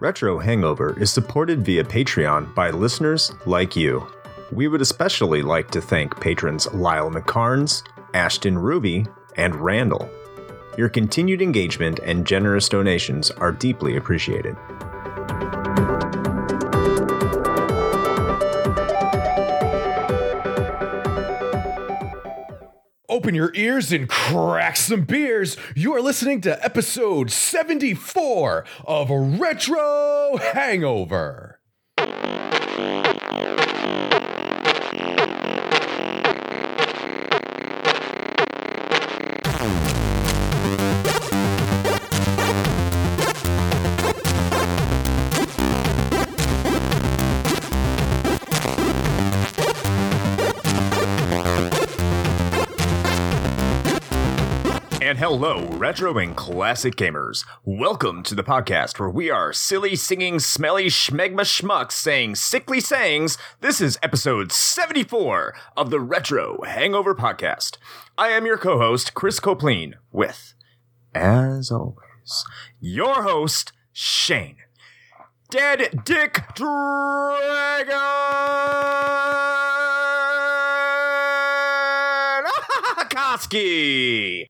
Retro Hangover is supported via Patreon by listeners like you. We would especially like to thank patrons Lyle McCarnes, Ashton Ruby, and Randall. Your continued engagement and generous donations are deeply appreciated. Open your ears and crack some beers. You are listening to episode 74 of Retro Hangover. Hello, retro and classic gamers. Welcome to the podcast where we are silly, singing, smelly schmegma schmucks saying sickly sayings. This is episode 74 of the Retro Hangover Podcast. I am your co host, Chris Copleen, with, as always, your host, Shane. Dead Dick Dragon Koski.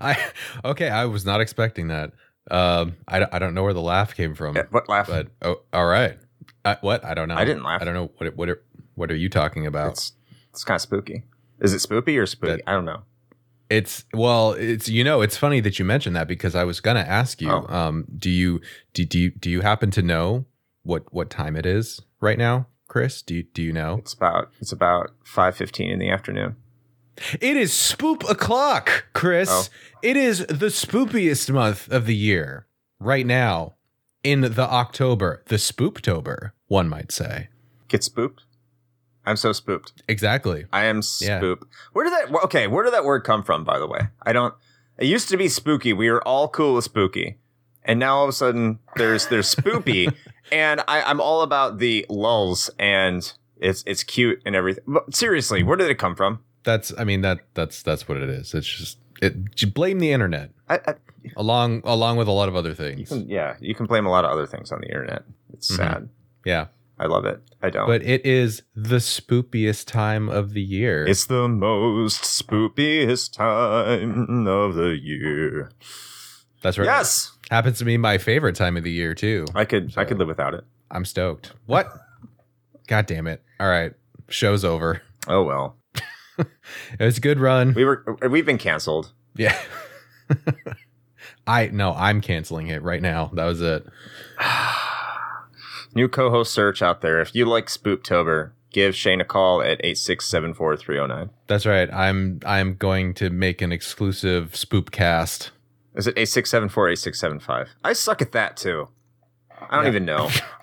I okay, I was not expecting that. Um, I, I don't know where the laugh came from, What laugh? but oh, all right. Uh, what? I don't know. I didn't laugh. I don't know what what are, what are you talking about? It's it's kind of spooky. Is it spooky or spooky? That- I don't know. It's well, it's you know, it's funny that you mentioned that because I was gonna ask you, Oh. um, do you do, do you do you happen to know what what time it is right now, Chris? Do you do you know? It's about it's about five fifteen in the afternoon. It is spoop o'clock, Chris. Oh. It is the spoopiest month of the year right now in the October, the spooptober, one might say. Get spooked. I'm so spooked. Exactly. I am Yeah. spooked. Where did that? Okay, where did that word come from? By the way, I don't. It used to be spooky. We were all cool with spooky, and now all of a sudden there's there's spoopy, and I, I'm all about the lulls and it's it's cute and everything. But seriously, where did it come from? That's I mean that that's that's what it is. It's just it you blame the internet I, I, along along with a lot of other you things. can, yeah, you can blame a lot of other things on the internet. It's Mhm. sad. Yeah. I love it. I don't. But it is the spoopiest time of the year. It's the most spookiest time of the year. That's right. Yes, Happens to be my favorite time of the year too. I could. I could live without it. I'm stoked. What? God damn it. All right. Show's over. Oh well. It was a good run. We were. We've been canceled. Yeah. I no, I'm canceling it right now. That was it. New co-host search out there. If you like Spooptober, give Shane a call at eight six seven four three zero nine. That's right. I'm I'm going to make an exclusive spoopcast. Is it eight six seven four eight six seven five? I suck at that too. I don't Yeah. even know.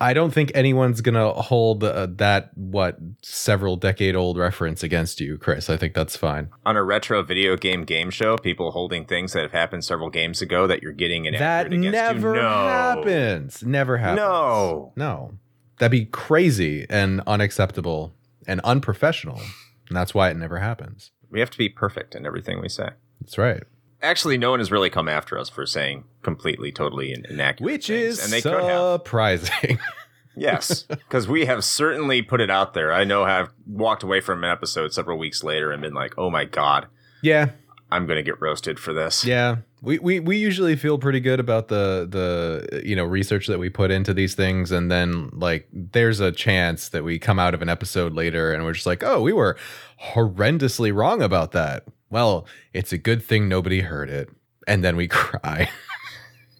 I don't think anyone's gonna hold uh, that what several decade old reference against you, Chris. I think that's fine. On a retro video game game show, people holding things that have happened several games ago that you're getting inaccurate That never you. No. happens. Never happens. No. No. That'd be crazy and unacceptable and unprofessional. And that's why it never happens. We have to be perfect in everything we say. That's right. Actually, no one has really come after us for saying completely, totally inaccurate Which things, is and they surprising. Yes, because we have certainly put it out there. I know I've walked away from an episode several weeks later and been like, "Oh my god, yeah. I'm going to get roasted for this." Yeah. We, we we usually feel pretty good about the the you know research that we put into these things and then like there's a chance that we come out of an episode later and we're just like oh we were horrendously wrong about that well it's a good thing nobody heard it and then we cry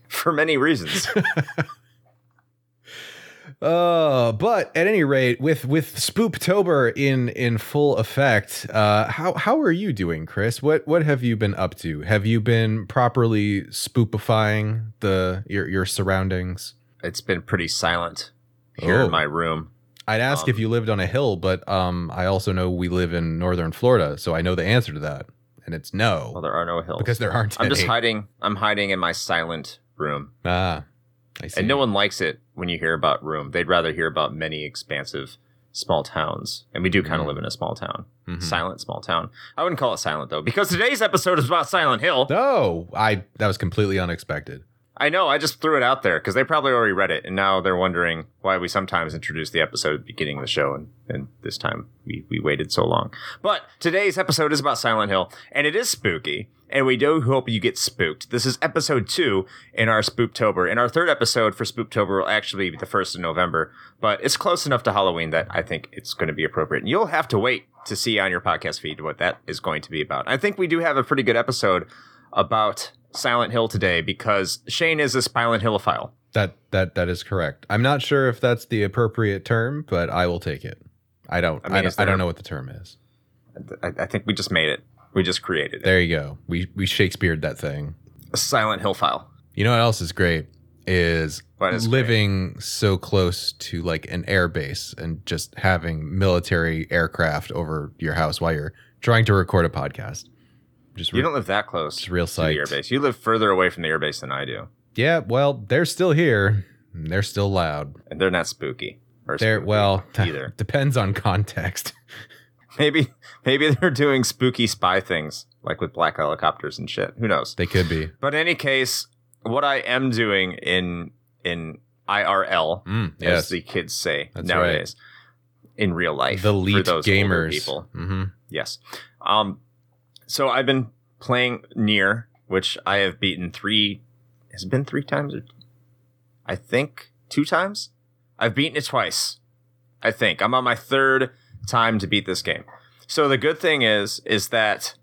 for many reasons. Uh, but at any rate, with with Spooptober in in full effect, uh, how how are you doing, Chris? What what have you been up to? Have you been properly spoopifying the your your surroundings? it's been pretty silent here Oh. in my room. I'd ask if Um, you lived on a hill, but um, I also know we live in northern Florida, so I know the answer to that, and it's no, Well, there are no hills because there aren't. I'm just hiding. I'm hiding in my silent room, Ah, I see. and no one likes it when you hear about room. They'd rather hear about many expansive small towns, and we do kind of Mhm. live in a small town, Mhm. silent small town. I wouldn't call it silent though, because today's episode is about Silent Hill. No, I that was completely unexpected. I know. I just threw it out there because they probably already read it, and now they're wondering why we sometimes introduce the episode at the beginning of the show, and, and this time we, we waited so long. But today's episode is about Silent Hill, and it is spooky, and we do hope you get spooked. This is episode two in our Spooktober, and our third episode for Spooktober will actually be the first of November, but it's close enough to Halloween that I think it's going to be appropriate. And you'll have to wait to see on your podcast feed what that is going to be about. I think we do have a pretty good episode about Silent Hill today because Shane is a Silent Hillophile. That that that is correct. I'm not sure if that's the appropriate term, but I will take it. I don't. I, I don't, I don't know what the term is. I, I think we just made it. We just created it. There you go. We we Shakespeare'd that thing. A Silent Hill file. You know what else is great is is living so close to like an air base and just having military aircraft over your house while you're trying to record a podcast. Just You don't live that close real to the airbase. You live further away from the airbase than I do, yeah. Well, they're still here. and They're still loud. and they're not spooky. Or They're spooky well either. depends on context. Maybe maybe they're doing spooky spy things like with black helicopters and shit. Who knows? They could be. But in any case, what I am doing in in IRL, Mm, as the kids say That's nowadays, in real life, The elite gamers. people. hmm Yes. Um. So I've been playing near, which I have beaten three. Has it been three times? Or, I think two times. I've beaten it twice. I think I'm on my third time to beat this game. So the good thing is, is that,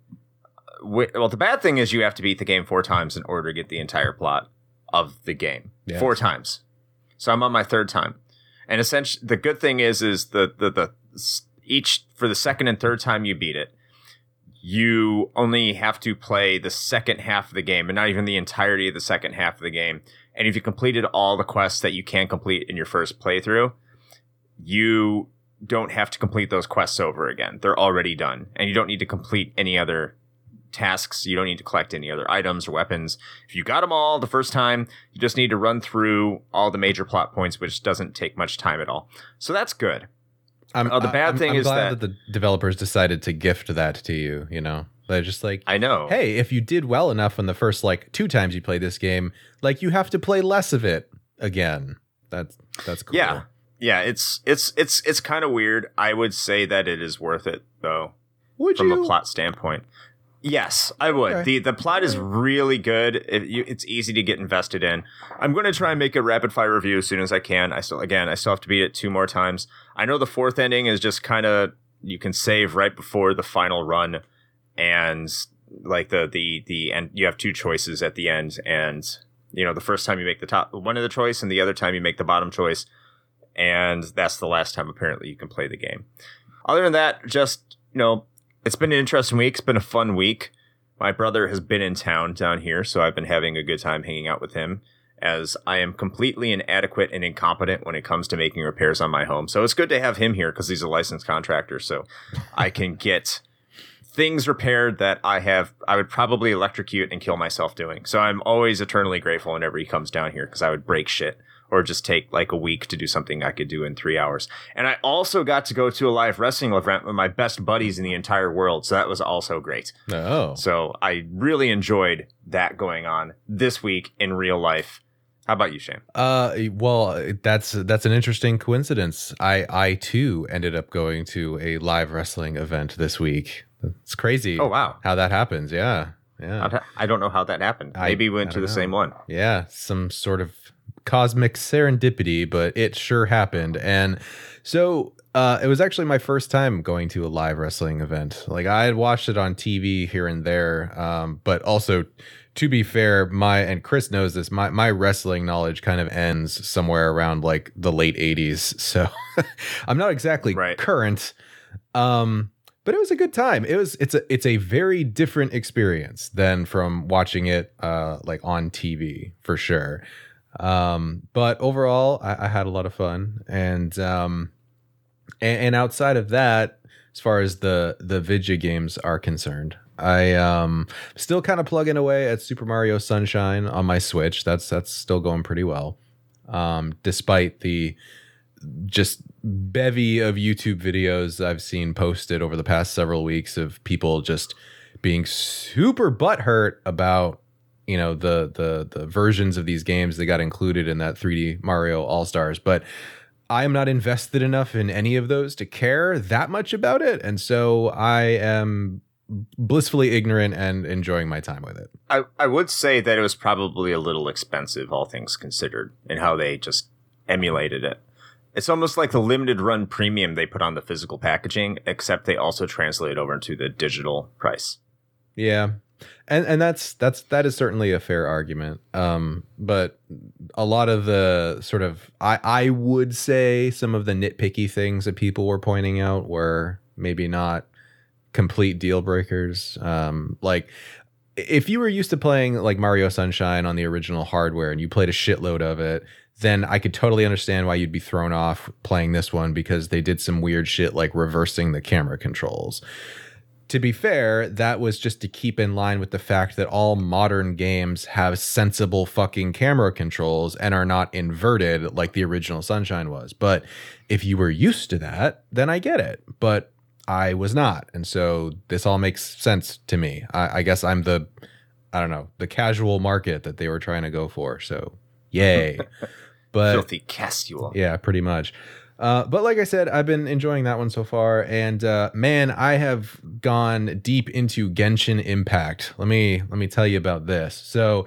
uh, wi- well, the bad thing is you have to beat the game four times in order to get the entire plot of the game. Yes. Four times. So I'm on my third time, and essentially the good thing is, is the the the each for the second and third time you beat it, you only have to play the second half of the game, and not even the entirety of the second half of the game. And if you completed all the quests that you can complete in your first playthrough, you don't have to complete those quests over again. They're already done, and you don't need to complete any other tasks. You don't need to collect any other items or weapons. If you got them all the first time, you just need to run through all the major plot points, which doesn't take much time at all. So that's good. I'm, Oh, the bad I'm- thing I'm is glad that- that the developers decided to gift that to you. You know, they're just like, I know. hey, if you did well enough on the first like two times you play this game, like you have to play less of it again. That's that's cool. Yeah. Yeah, it's it's it's it's kind of weird. I would say that it is worth it though. Would from you? a plot standpoint. Yes, I would. Okay. the The plot is really good. It, you, it's easy to get invested in. I'm going to try and make a rapid fire review as soon as I can. I still, again, I still have to beat it two more times. I know the fourth ending is just kind of you can save right before the final run, and like the the the and you have two choices at the end, and you know the first time you make the top one of the choice, and the other time you make the bottom choice, and that's the last time apparently you can play the game. Other than that, just you know, it's been an interesting week. It's been a fun week. My brother has been in town down here, so I've been having a good time hanging out with him. As I am completely inadequate and incompetent when it comes to making repairs on my home, so it's good to have him here because he's a licensed contractor, so I can get things repaired that I have I would probably electrocute and kill myself doing. So I'm always eternally grateful whenever he comes down here because I would break shit or just take like a week to do something I could do in three hours. And I also got to go to a live wrestling event with my best buddies in the entire world. So that was also great. Oh, So I really enjoyed that going on this week in real life. How about you, Shane? uh, well, that's that's an interesting coincidence. I I too ended up going to a live wrestling event this week. It's crazy. Oh wow. how that happens. Yeah, yeah. I don't know how that happened. I- Maybe we I went to the know. same one. Yeah, some sort of cosmic serendipity, but it sure happened. And so uh, it was actually my first time going to a live wrestling event. Like I had watched it on TV here and there, um, but also to be fair, my and Chris knows this. My my wrestling knowledge kind of ends somewhere around like the late '80s, so I'm not exactly Right. current. Um, but it was a good time. It was it's a it's a very different experience than from watching it uh like on TV for sure. Um, but overall, I, I had a lot of fun, and um, and, and outside of that, as far as the the video games are concerned, I um still kind of plugging away at Super Mario Sunshine on my Switch. That's that's still going pretty well, um, despite the just bevy of YouTube videos I've seen posted over the past several weeks of people just being super butthurt about you know the the the versions of these games that got included in that 3D Mario All Stars, but I am not invested enough in any of those to care that much about it, and so I am blissfully ignorant and enjoying my time with it. I, I would say that it was probably a little expensive, all things considered, in how they just emulated it. It's almost like the limited run premium they put on the physical packaging, except they also translate over into the digital price. Yeah. And and that's that's that is certainly a fair argument. Um, but a lot of the sort of I I would say some of the nitpicky things that people were pointing out were maybe not complete deal breakers. Um, like if you were used to playing like Mario Sunshine on the original hardware and you played a shitload of it, then I could totally understand why you'd be thrown off playing this one because they did some weird shit like reversing the camera controls. To be fair, that was just to keep in line with the fact that all modern games have sensible fucking camera controls and are not inverted like the original Sunshine was. But if you were used to that, then I get it. But I was not. And so this all makes sense to me. I, I guess I'm the, I don't know, the casual market that they were trying to go for. So yay. but filthy casual. Yeah, pretty much. Uh, but like I said, I've been enjoying that one so far, and uh, man, I have gone deep into Genshin Impact. Let me let me tell you about this. So,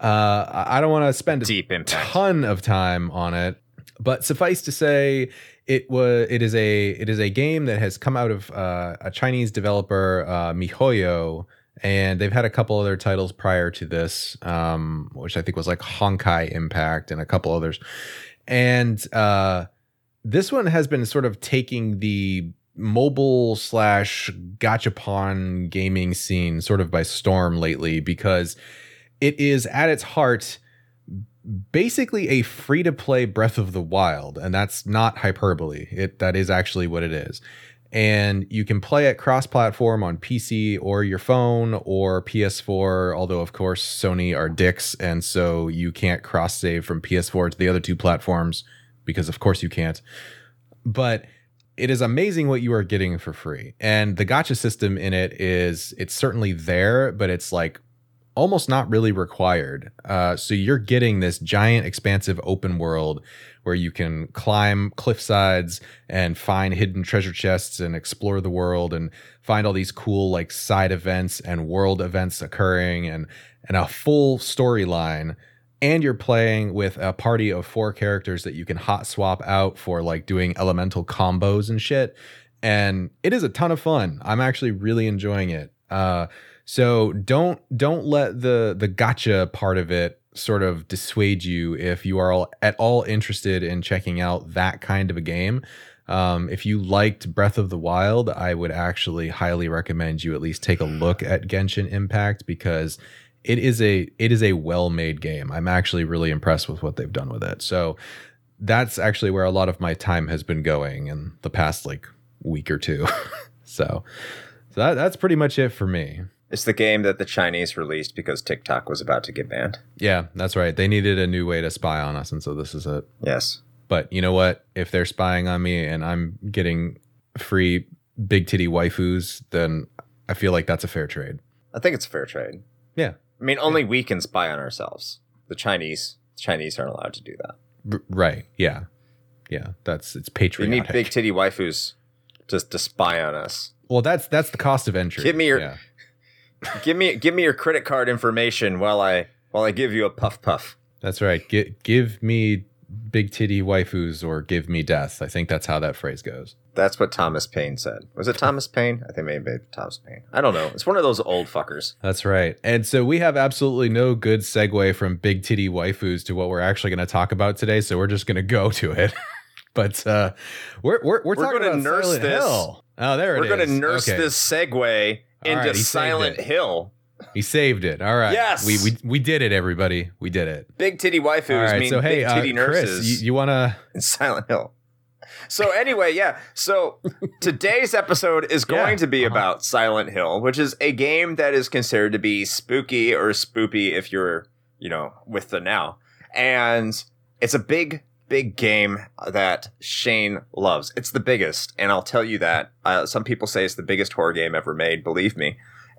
uh, I don't want to spend a deep impact. ton of time on it, but suffice to say, it was it is a it is a game that has come out of uh, a Chinese developer, uh, MiHoYo, and they've had a couple other titles prior to this, um, which I think was like Honkai Impact and a couple others, and uh, this one has been sort of taking the mobile slash gachapon gaming scene sort of by storm lately because it is at its heart basically a free to play Breath of the Wild, and that's not hyperbole. It that is actually what it is. And you can play it cross platform on PC or your phone or PS4, although of course Sony are dicks and so you can't cross save from PS4 to the other two platforms because of course you can't. But it is amazing what you are getting for free. And the gacha system in it is it's certainly there, but it's like almost not really required. Uh, so you're getting this giant, expansive open world where you can climb cliff sides and find hidden treasure chests and explore the world and find all these cool like side events and world events occurring and and a full storyline. And you're playing with a party of four characters that you can hot swap out for like doing elemental combos and shit. And it is a ton of fun. I'm actually really enjoying it. Uh, so don't don't let the the gacha part of it sort of dissuade you if you are all, at all interested in checking out that kind of a game. Um, if you liked Breath of the Wild, I would actually highly recommend you at least take a look at Genshin Impact because it is a it is a well made game. I'm actually really impressed with what they've done with it. So that's actually where a lot of my time has been going in the past like week or two. so so that, that's pretty much it for me. It's the game that the Chinese released because TikTok was about to get banned. Yeah, that's right. They needed a new way to spy on us, and so this is it. Yes. But you know what? If they're spying on me and I'm getting free big titty waifus, then I feel like that's a fair trade. I think it's a fair trade. Yeah. I mean, only we can spy on ourselves. The Chinese, the Chinese aren't allowed to do that. Right. Yeah. Yeah. That's it's patriotic. We need big titty waifus just to spy on us. Well, that's that's the cost of entry. Give me your yeah. give me give me your credit card information while I while I give you a puff puff. That's right. G- give me big titty waifus or give me death. I think that's how that phrase goes. That's what Thomas Paine said. Was it Thomas Paine? I think maybe Thomas Paine. I don't know. It's one of those old fuckers. That's right. And so we have absolutely no good segue from big titty waifus to what we're actually going to talk about today. So we're just going to go to it. but uh, we're we're we're, We're talking about nurse Silent this. Hill. Oh, there it We're going to nurse Okay. this segue into right, Silent. Hill. He saved it. All right. Yes. We we we did it, everybody. We did it. Big titty waifus All right. mean So hey, big uh, titty nurses Chris, you, you want to? Silent Hill. So anyway, yeah. So today's episode is going Yeah, to be uh-huh. about Silent Hill, which is a game that is considered to be spooky or spoopy if you're, you know, with the now. And it's a big, big game that Shane loves. It's the biggest, and I'll tell you that. Uh, some people say it's the biggest horror game ever made. Believe me.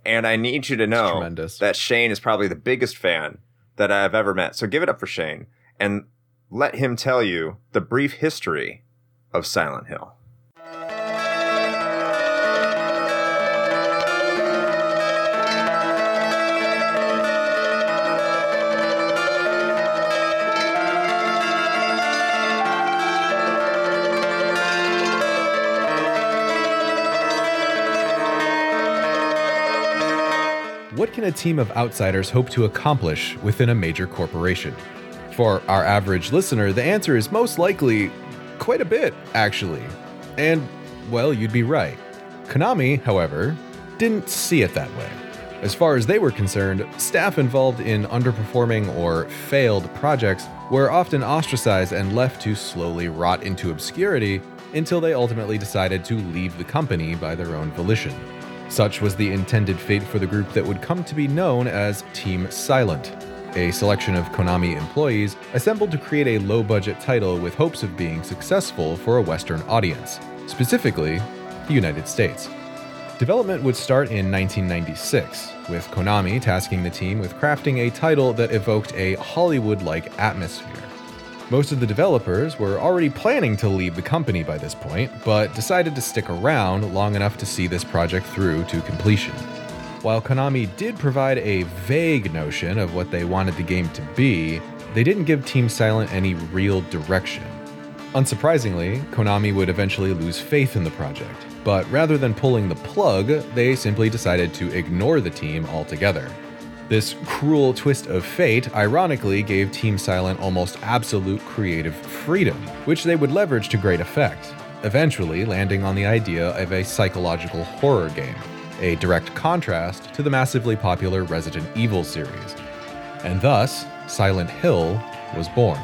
And I need you to know that Shane is probably the biggest fan that I've ever met. So give it up for Shane and let him tell you the brief history of Silent Hill. What can a team of outsiders hope to accomplish within a major corporation? For our average listener, the answer is most likely quite a bit, actually. And, well, you'd be right. Konami, however, didn't see it that way. As far as they were concerned, staff involved in underperforming or failed projects were often ostracized and left to slowly rot into obscurity until they ultimately decided to leave the company by their own volition. Such was the intended fate for the group that would come to be known as Team Silent, a selection of Konami employees assembled to create a low budget title with hopes of being successful for a Western audience, specifically the United States. Development would start in 1996, with Konami tasking the team with crafting a title that evoked a Hollywood like atmosphere. Most of the developers were already planning to leave the company by this point, but decided to stick around long enough to see this project through to completion. While Konami did provide a vague notion of what they wanted the game to be, they didn't give Team Silent any real direction. Unsurprisingly, Konami would eventually lose faith in the project, but rather than pulling the plug, they simply decided to ignore the team altogether. This cruel twist of fate ironically gave Team Silent almost absolute creative freedom, which they would leverage to great effect, eventually landing on the idea of a psychological horror game, a direct contrast to the massively popular Resident Evil series. And thus, Silent Hill was born.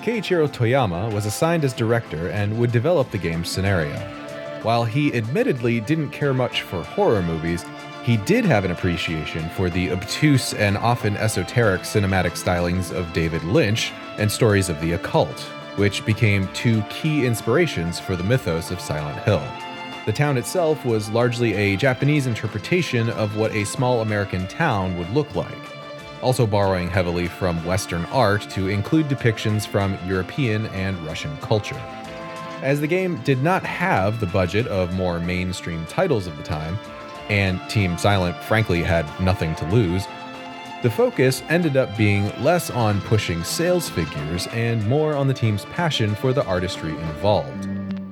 Keiichiro Toyama was assigned as director and would develop the game's scenario. While he admittedly didn't care much for horror movies, he did have an appreciation for the obtuse and often esoteric cinematic stylings of David Lynch and stories of the occult, which became two key inspirations for the mythos of Silent Hill. The town itself was largely a Japanese interpretation of what a small American town would look like, also borrowing heavily from Western art to include depictions from European and Russian culture. As the game did not have the budget of more mainstream titles of the time, and Team Silent frankly had nothing to lose, the focus ended up being less on pushing sales figures and more on the team's passion for the artistry involved.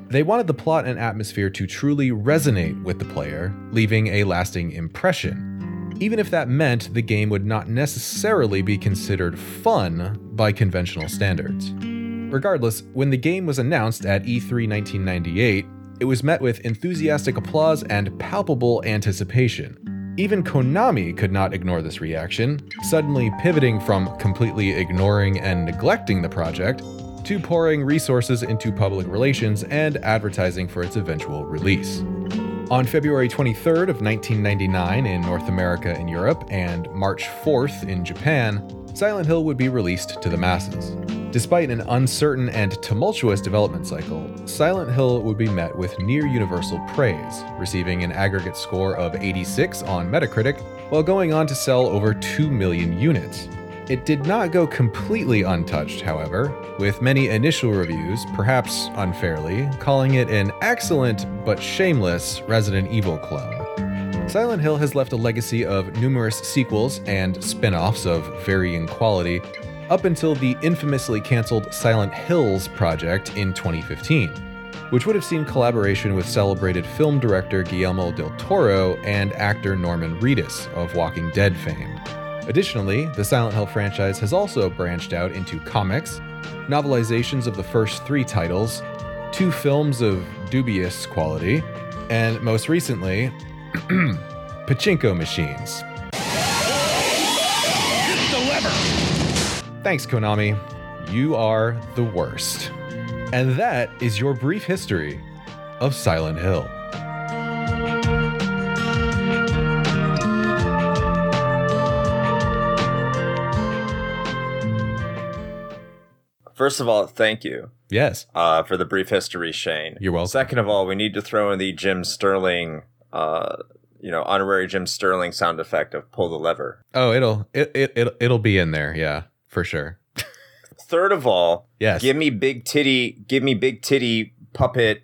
They wanted the plot and atmosphere to truly resonate with the player, leaving a lasting impression, even if that meant the game would not necessarily be considered fun by conventional standards. Regardless, when the game was announced at E E3 1998, it was met with enthusiastic applause and palpable anticipation. Even Konami could not ignore this reaction, suddenly pivoting from completely ignoring and neglecting the project to pouring resources into public relations and advertising for its eventual release. On February 23rd of 1999 in North America and Europe and March 4th in Japan, Silent Hill would be released to the masses. Despite an uncertain and tumultuous development cycle, Silent Hill would be met with near universal praise, receiving an aggregate score of 86 on Metacritic, while going on to sell over 2 million units. It did not go completely untouched, however, with many initial reviews, perhaps unfairly, calling it an excellent but shameless Resident Evil clone. Silent Hill has left a legacy of numerous sequels and spin offs of varying quality, up until the infamously canceled Silent Hills project in 2015, which would have seen collaboration with celebrated film director Guillermo del Toro and actor Norman Reedus of Walking Dead fame. Additionally, the Silent Hill franchise has also branched out into comics, novelizations of the first three titles, two films of dubious quality, and most recently, pachinko machines. Thanks, Konami. You are the worst. And that is your brief history of Silent Hill. First of all, thank you Yes. uh, for the brief history, Shane. You're welcome. Second of all, we need to throw in the Jim Sterling uh, you know honorary Jim Sterling sound effect of pull the lever. Oh, it'll it it it'll, it'll be in there, yeah, for sure. Third of all, Yes. give me big titty, give me big titty puppet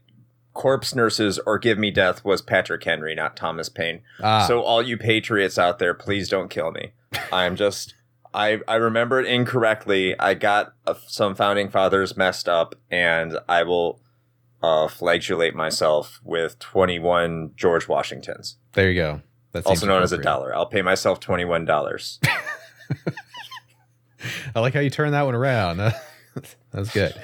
corpse nurses, or give me death was Patrick Henry, not Thomas Paine. Ah, So all you patriots out there, please don't kill me. I'm just I I remember it incorrectly. I got uh, some founding fathers messed up, and I will uh, flagellate myself with 21 George Washingtons, there you go. That's also known as a dollar. I'll pay myself 21 dollars. I like how you turn that one around. That's good.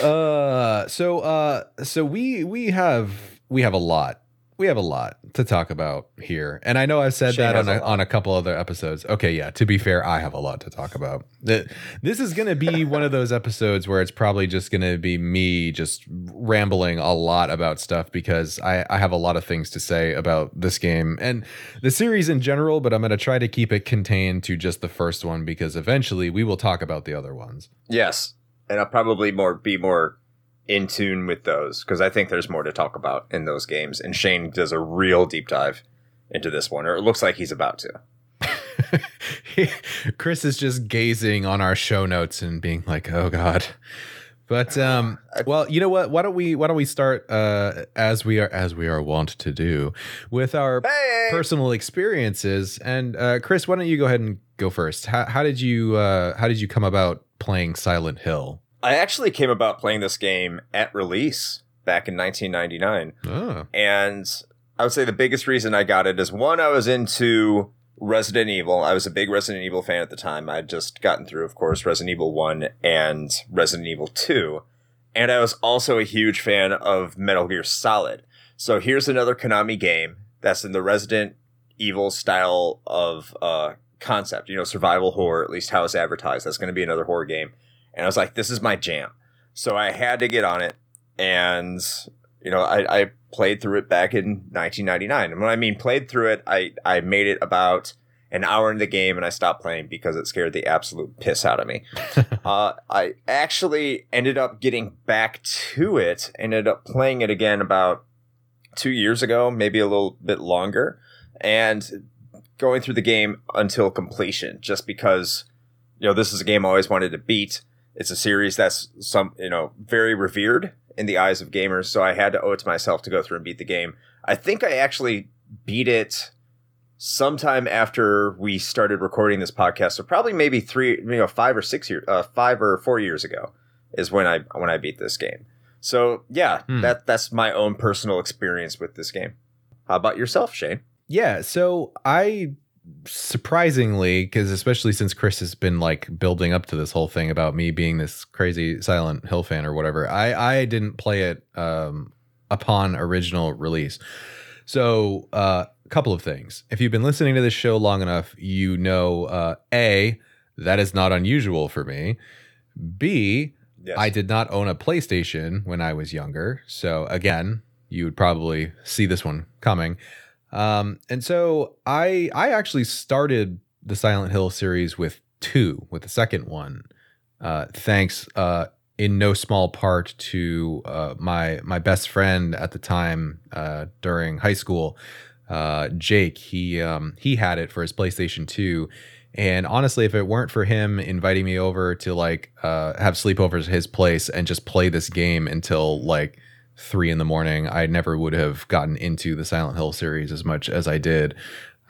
Uh, so uh, so we we have we have a lot. We have a lot to talk about here, and I know I've said Shane that on a a, on a couple other episodes. Okay, yeah. To be fair, I have a lot to talk about. This is going to be one of those episodes where it's probably just going to be me just rambling a lot about stuff because I, I have a lot of things to say about this game and the series in general. But I'm going to try to keep it contained to just the first one because eventually we will talk about the other ones. yes, and I'll probably more be more in tune with those because I think there's more to talk about in those games. And Shane does a real deep dive into this one, or it looks like he's about to. Chris is just gazing on our show notes and being like, "Oh God." But um, well, you know what? Why don't we why don't we start uh, as we are as we are wont to do with our Hey! personal experiences? And uh, Chris, why don't you go ahead and go first? How, how did you uh, how did you come about playing Silent Hill? I actually came about playing this game at release back in 1999. Oh, And I would say the biggest reason I got it is one, I was into Resident Evil. I was a big Resident Evil fan at the time. I'd just gotten through, of course, Resident Evil 1 and Resident Evil 2. And I was also a huge fan of Metal Gear Solid. So here's another Konami game that's in the Resident Evil style of uh, concept, you know, survival horror, at least how it's advertised. That's going to be another horror game. And I was like, this is my jam. So I had to get on it. And you know, I, I played through it back in 1999. And when I mean played through it, I, I made it about an hour into the game and I stopped playing because it scared the absolute piss out of me. uh, I actually ended up getting back to it, ended up playing it again about two years ago, maybe a little bit longer, and going through the game until completion just because, you know, this is a game I always wanted to beat. It's a series that's some, you know, very revered in the eyes of gamers, so I had to owe it to myself to go through and beat the game. I think I actually beat it sometime after we started recording this podcast, so probably maybe three, you know, five or six years, uh, five or four years ago is when I when I beat this game. So yeah, Hmm. that that's my own personal experience with this game. How about yourself, Shane? Yeah, so I surprisingly, because especially since Chris has been like building up to this whole thing about me being this crazy Silent Hill fan or whatever, I I didn't play it um, upon original release. So uh, a couple of things. If you've been listening to this show long enough, you know uh, a that is not unusual for me. B Yes. I did not own a PlayStation when I was younger. So again, you would probably see this one coming. Um, and so I I actually started the Silent Hill series with two, with the second one. Uh, thanks uh, in no small part to uh, my my best friend at the time uh, during high school, uh, Jake. He um, he had it for his PlayStation 2. And honestly, if it weren't for him inviting me over to like uh, have sleepovers at his place and just play this game until like three in the morning, I never would have gotten into the Silent Hill series as much as I did.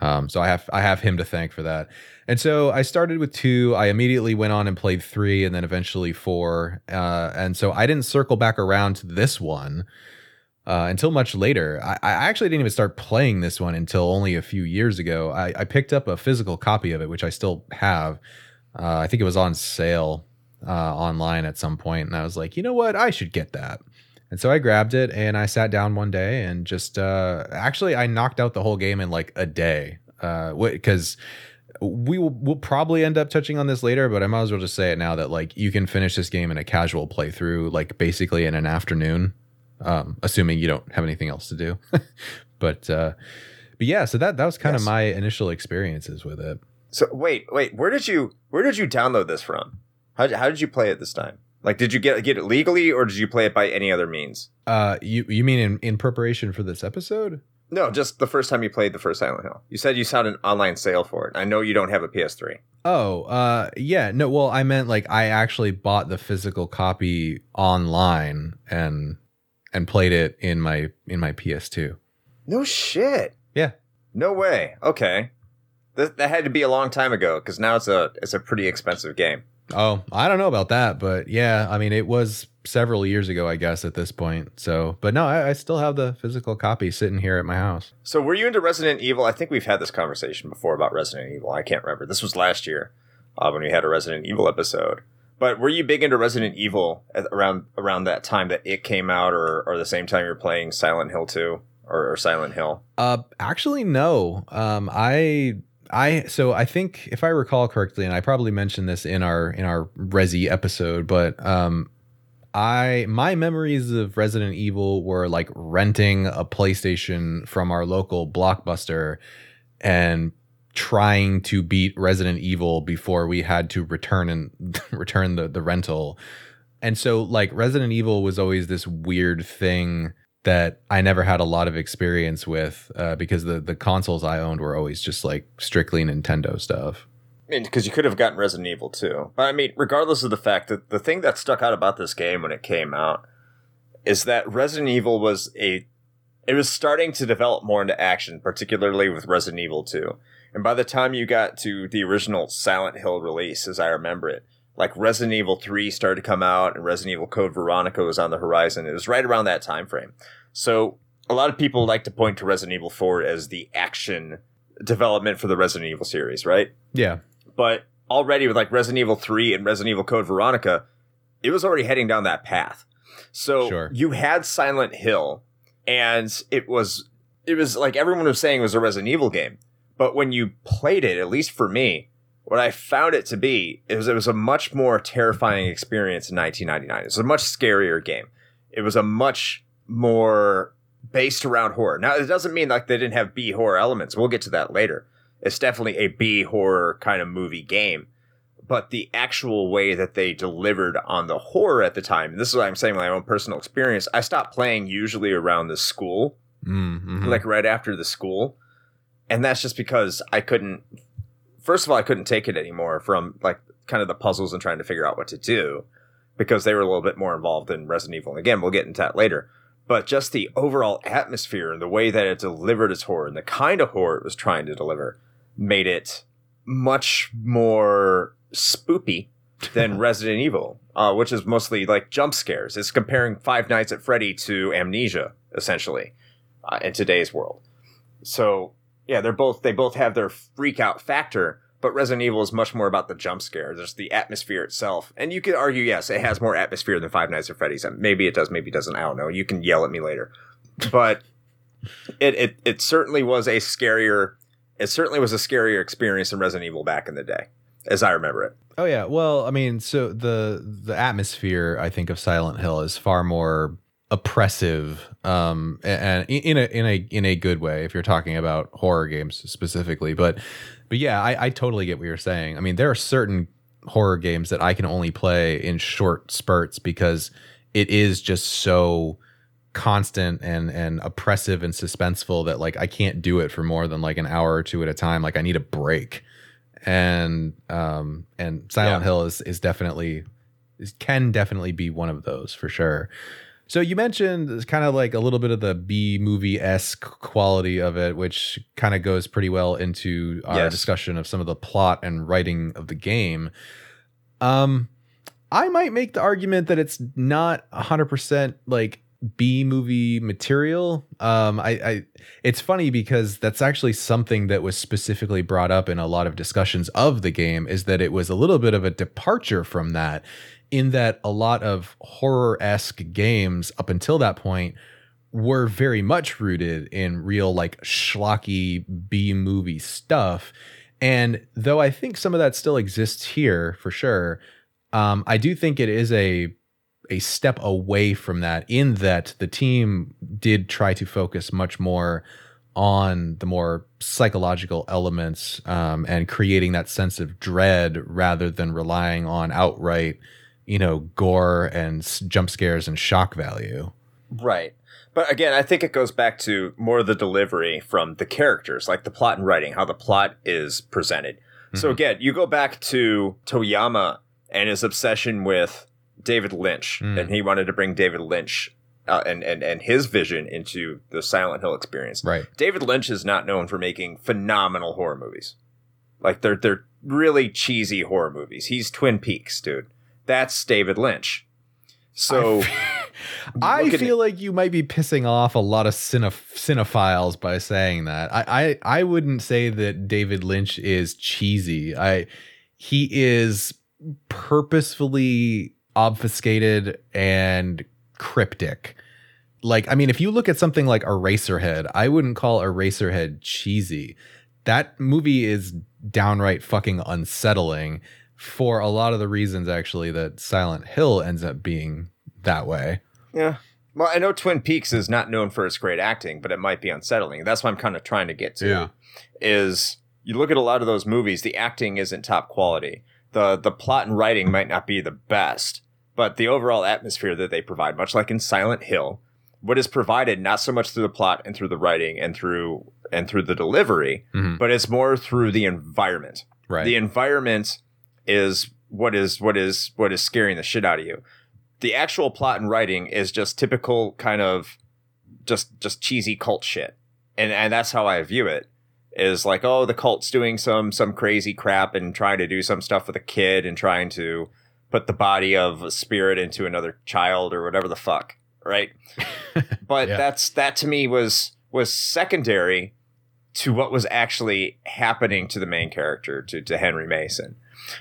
Um, so I have I have him to thank for that. And so I started with two. I immediately went on and played three, and then eventually four. Uh, and so I didn't circle back around to this one uh, until much later. I, I actually didn't even start playing this one until only a few years ago. I, I picked up a physical copy of it, which I still have. Uh, I think it was on sale uh, online at some point, and I was like, you know what, I should get that. And so I grabbed it and I sat down one day and just uh, actually I knocked out the whole game in like a day because we will we'll probably end up touching on this later, but I might as well just say it now that like you can finish this game in a casual playthrough, like basically in an afternoon, um, assuming you don't have anything else to do. but uh, but yeah, so that that was kind Yes. of my initial experiences with it. So wait, wait, where did you where did you download this from? How how did you play it this time? Like, did you get get it legally, or did you play it by any other means? Uh, you you mean in in preparation for this episode? No, just the first time you played the first Silent Hill. You said you saw an online sale for it. I know you don't have a PS3. Oh, uh yeah, no, well, I meant like I actually bought the physical copy online and and played it in my in my PS2. No shit. Yeah. No way. Okay. That, that had to be a long time ago because now it's a it's a pretty expensive game. Oh, I don't know about that, but yeah, I mean, it was several years ago, I guess, at this point. So, but no, I, I, still have the physical copy sitting here at my house. So, were you into Resident Evil? I think we've had this conversation before about Resident Evil. I can't remember. This was last year uh, when we had a Resident Evil episode. But were you big into Resident Evil around around that time that it came out, or or the same time you're playing Silent Hill 2 or, or Silent Hill? Uh, actually, no. Um, I I so I think if I recall correctly, and I probably mentioned this in our in our Resi episode, but um, I my memories of Resident Evil were like renting a PlayStation from our local Blockbuster and trying to beat Resident Evil before we had to return and return the the rental. And so like Resident Evil was always this weird thing that I never had a lot of experience with uh, because the the consoles I owned were always just like strictly Nintendo stuff. Because you could have gotten Resident Evil 2. But I mean, regardless of the fact that the thing that stuck out about this game when it came out is that Resident Evil was a it was starting to develop more into action, particularly with Resident Evil 2. And by the time you got to the original Silent Hill release, as I remember it, like Resident Evil 3 started to come out and Resident Evil Code Veronica was on the horizon. It was right around that time frame. So a lot of people like to point to Resident Evil 4 as the action development for the Resident Evil series, right? Yeah. But already with like Resident Evil 3 and Resident Evil Code Veronica, it was already heading down that path. So sure. you had Silent Hill and it was it was like everyone was saying it was a Resident Evil game. But when you played it, at least for me, what I found it to be is it was a much more terrifying experience in 1999. It was a much scarier game. It was a much more based around horror. Now, it doesn't mean like they didn't have B horror elements. We'll get to that later. It's definitely a B horror kind of movie game. But the actual way that they delivered on the horror at the time, and this is what I'm saying, my own personal experience, I stopped playing usually around the school, mm-hmm. like right after the school. And that's just because I couldn't first of all, I couldn't take it anymore from like kind of the puzzles and trying to figure out what to do because they were a little bit more involved in Resident Evil. And again, we'll get into that later. But just the overall atmosphere and the way that it delivered its horror and the kind of horror it was trying to deliver made it much more spoopy than Resident Evil, uh, which is mostly like jump scares. It's comparing Five Nights at Freddy to Amnesia, essentially, uh, in today's world. So yeah, they're both they both have their freak out factor, but Resident Evil is much more about the jump scare, just the atmosphere itself. And you could argue, yes, it has more atmosphere than Five Nights at Freddy's. Maybe it does, maybe it doesn't. I don't know. You can yell at me later, but it it it certainly was a scarier. It certainly was a scarier experience than Resident Evil back in the day, as I remember it. Oh yeah, well, I mean, so the the atmosphere I think of Silent Hill is far more oppressive um and in a in a in a good way if you're talking about horror games specifically. But but yeah I, I totally get what you're saying. I mean there are certain horror games that i can only play in short spurts because it is just so constant and and oppressive and suspenseful that like i can't do it for more than like an hour or two at a time. Like i need a break. And um and silent yeah. hill is is definitely is, can definitely be one of those for sure so you mentioned kind of like a little bit of the B movie esque quality of it, which kind of goes pretty well into our yes. discussion of some of the plot and writing of the game. Um, I might make the argument that it's not hundred percent like B movie material. Um, I, I, it's funny because that's actually something that was specifically brought up in a lot of discussions of the game. Is that it was a little bit of a departure from that in that a lot of horror esque games up until that point were very much rooted in real like schlocky B movie stuff. And though I think some of that still exists here for sure, um, I do think it is a a step away from that in that the team did try to focus much more on the more psychological elements um, and creating that sense of dread rather than relying on outright you know, gore and jump scares and shock value. Right. But again, I think it goes back to more the delivery from the characters, like the plot and writing, how the plot is presented. Mm-hmm. So again, you go back to Toyama and his obsession with David Lynch, mm. and he wanted to bring David Lynch uh, and, and and his vision into the Silent Hill experience. Right. David Lynch is not known for making phenomenal horror movies. Like they're they're really cheesy horror movies. He's Twin Peaks, dude. That's David Lynch. So I, I feel like you might be pissing off a lot of cineph- cinephiles by saying that. I, I I wouldn't say that David Lynch is cheesy. I he is purposefully obfuscated and cryptic. Like, I mean, if you look at something like Eraserhead, I wouldn't call Eraserhead cheesy. That movie is downright fucking unsettling for a lot of the reasons, actually, that Silent Hill ends up being that way. Yeah. Well, I know Twin Peaks is not known for its great acting, but it might be unsettling. That's what I'm kind of trying to get to. Yeah. Is you look at a lot of those movies, the acting isn't top quality. The the plot and writing might not be the best, but the overall atmosphere that they provide, much like in Silent Hill, what is provided not so much through the plot and through the writing and through and through the delivery, mm-hmm. but it's more through the environment. Right. The environment is what is what is what is scaring the shit out of you. The actual plot and writing is just typical kind of just just cheesy cult shit. And and that's how I view it. Is like, oh, the cult's doing some some crazy crap and trying to do some stuff with a kid and trying to put the body of a spirit into another child or whatever the fuck, right? but yeah. that's that to me was was secondary to what was actually happening to the main character to, to Henry Mason.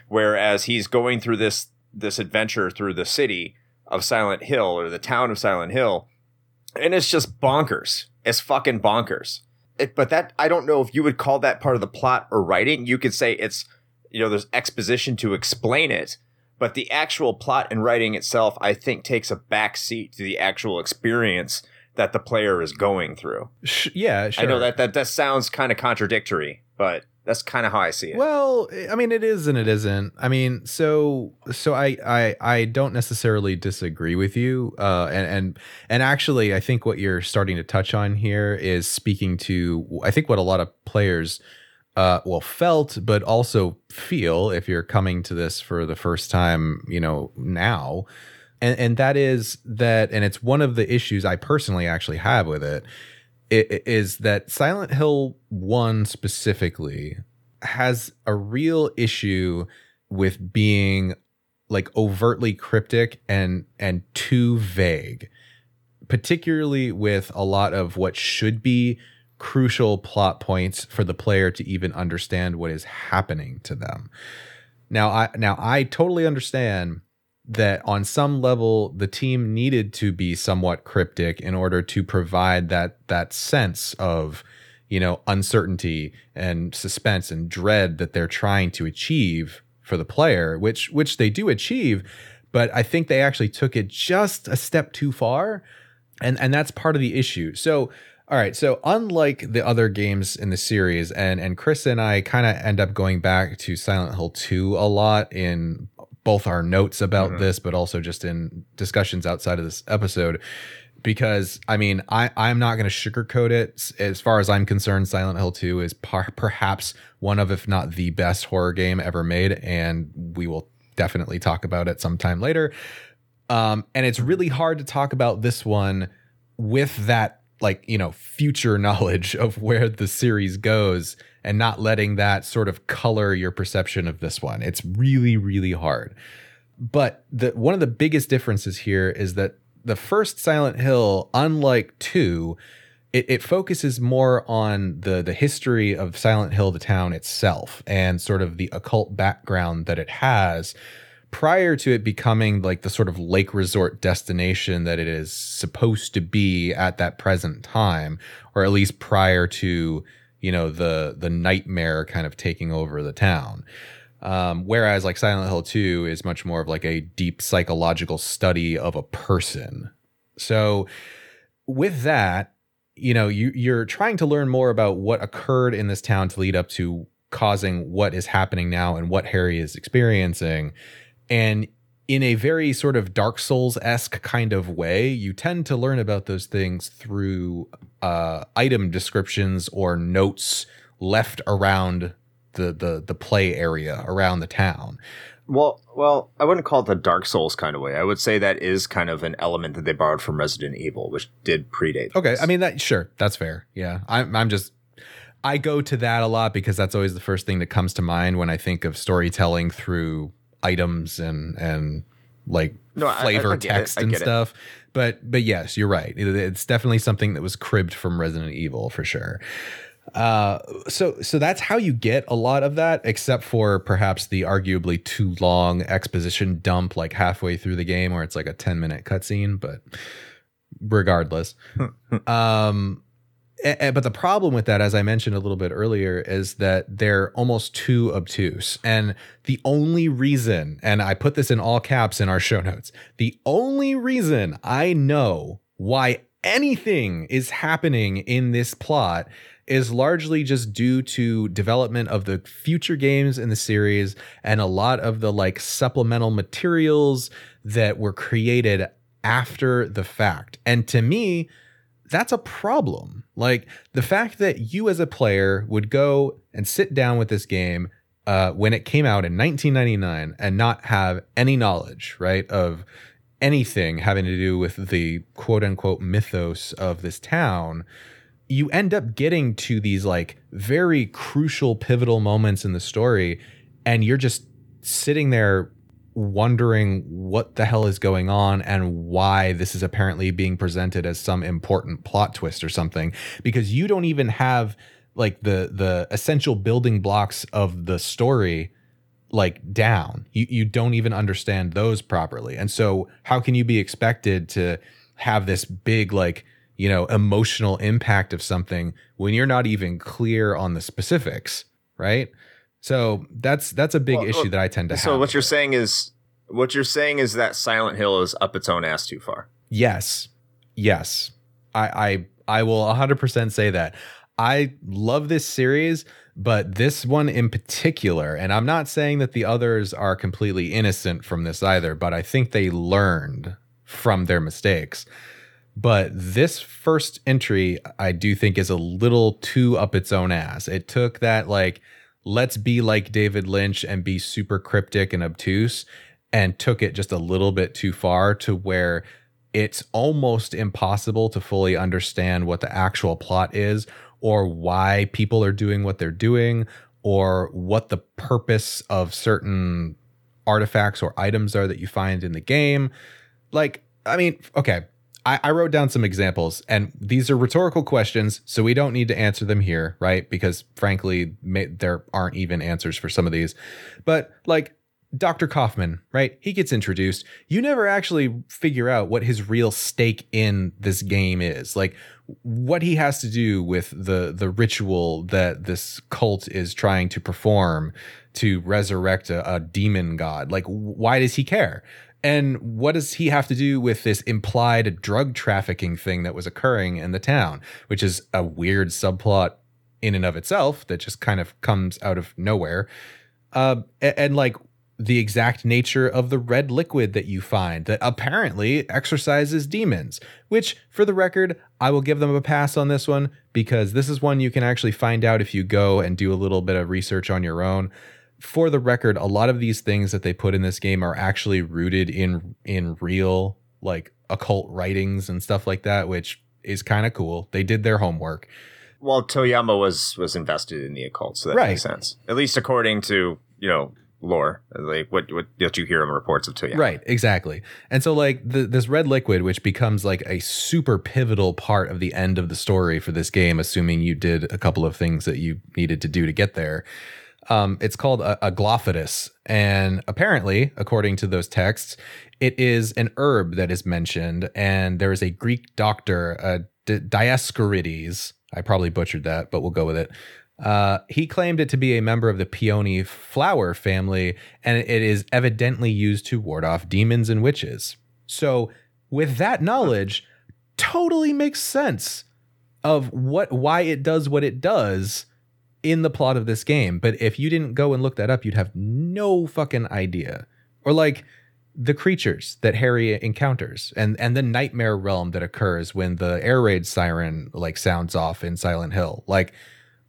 Whereas he's going through this this adventure through the city of Silent Hill or the town of Silent Hill, and it's just bonkers. It's fucking bonkers. It, but that I don't know if you would call that part of the plot or writing. You could say it's you know there's exposition to explain it, but the actual plot and writing itself, I think, takes a back seat to the actual experience that the player is going through. Yeah, sure. I know that that, that sounds kind of contradictory, but that's kind of how I see it. Well, I mean, it is and it isn't. I mean, so so I I I don't necessarily disagree with you. Uh, and and and actually, I think what you're starting to touch on here is speaking to I think what a lot of players uh, well felt but also feel if you're coming to this for the first time you know now and and that is that and it's one of the issues i personally actually have with it, it is that silent hill 1 specifically has a real issue with being like overtly cryptic and and too vague particularly with a lot of what should be crucial plot points for the player to even understand what is happening to them. Now I now I totally understand that on some level the team needed to be somewhat cryptic in order to provide that that sense of you know uncertainty and suspense and dread that they're trying to achieve for the player which which they do achieve but I think they actually took it just a step too far and and that's part of the issue. So all right, so unlike the other games in the series, and and Chris and I kind of end up going back to Silent Hill 2 a lot in both our notes about mm-hmm. this, but also just in discussions outside of this episode. Because I mean, I I'm not going to sugarcoat it. As far as I'm concerned, Silent Hill 2 is par- perhaps one of, if not the best horror game ever made, and we will definitely talk about it sometime later. Um, and it's really hard to talk about this one with that like you know future knowledge of where the series goes and not letting that sort of color your perception of this one. It's really really hard. But the one of the biggest differences here is that the first silent hill unlike 2 it, it focuses more on the the history of silent hill the town itself and sort of the occult background that it has prior to it becoming like the sort of lake resort destination that it is supposed to be at that present time or at least prior to you know the the nightmare kind of taking over the town. Um, whereas like silent hill 2 is much more of like a deep psychological study of a person. So with that you know you you're trying to learn more about what occurred in this town to lead up to causing what is happening now and what harry is experiencing and in a very sort of Dark Souls esque kind of way, you tend to learn about those things through uh, item descriptions or notes left around the the the play area around the town. Well, well, I wouldn't call it the Dark Souls kind of way. I would say that is kind of an element that they borrowed from Resident Evil, which did predate. Okay, I mean that sure, that's fair. Yeah, I'm I'm just I go to that a lot because that's always the first thing that comes to mind when I think of storytelling through items and and like no, flavor I, I text and stuff. It. But but yes, you're right. It's definitely something that was cribbed from Resident Evil for sure. Uh, so so that's how you get a lot of that, except for perhaps the arguably too long exposition dump like halfway through the game, where it's like a ten minute cutscene. But regardless, um, but the problem with that, as I mentioned a little bit earlier, is that they're almost too obtuse. And the only reason, and I put this in all caps in our show notes, the only reason I know why anything is happening in this plot is largely just due to development of the future games in the series and a lot of the like supplemental materials that were created after the fact. And to me, that's a problem. Like the fact that you as a player would go and sit down with this game uh, when it came out in 1999 and not have any knowledge, right, of anything having to do with the quote unquote mythos of this town you end up getting to these like very crucial pivotal moments in the story and you're just sitting there wondering what the hell is going on and why this is apparently being presented as some important plot twist or something. Because you don't even have like the the essential building blocks of the story like down. You you don't even understand those properly. And so how can you be expected to have this big like you know, emotional impact of something when you're not even clear on the specifics, right? So that's that's a big well, issue that I tend to so have. So what you're saying is what you're saying is that Silent Hill is up its own ass too far. Yes. Yes. I I I will 100% say that. I love this series, but this one in particular, and I'm not saying that the others are completely innocent from this either, but I think they learned from their mistakes. But this first entry, I do think is a little too up its own ass. It took that, like, let's be like David Lynch and be super cryptic and obtuse, and took it just a little bit too far to where it's almost impossible to fully understand what the actual plot is or why people are doing what they're doing or what the purpose of certain artifacts or items are that you find in the game. Like, I mean, okay, I, I wrote down some examples, and these are rhetorical questions, so we don't need to answer them here, right? Because frankly, may, there aren't even answers for some of these. But like Dr. Kaufman, right? He gets introduced. You never actually figure out what his real stake in this game is. Like what he has to do with the the ritual that this cult is trying to perform to resurrect a, a demon god. Like why does he care? And what does he have to do with this implied drug trafficking thing that was occurring in the town, which is a weird subplot in and of itself that just kind of comes out of nowhere? Uh, and, and like the exact nature of the red liquid that you find that apparently exorcises demons, which, for the record, I will give them a pass on this one because this is one you can actually find out if you go and do a little bit of research on your own for the record, a lot of these things that they put in this game are actually rooted in in real like occult writings and stuff like that, which is kind of cool. They did their homework. Well, Toyama was was invested in the occult, so that right. makes sense. At least according to you know lore, like what what, what you hear in reports of Toyama. Right, exactly. And so like the, this red liquid, which becomes like a super pivotal part of the end of the story for this game, assuming you did a couple of things that you needed to do to get there. Um, it's called a, a and apparently, according to those texts, it is an herb that is mentioned. And there is a Greek doctor, uh, D- Dioscorides. I probably butchered that, but we'll go with it. Uh, he claimed it to be a member of the peony flower family, and it is evidently used to ward off demons and witches. So, with that knowledge, totally makes sense of what why it does what it does in the plot of this game. But if you didn't go and look that up, you'd have no fucking idea. Or like the creatures that Harry encounters and and the nightmare realm that occurs when the air raid siren like sounds off in Silent Hill. Like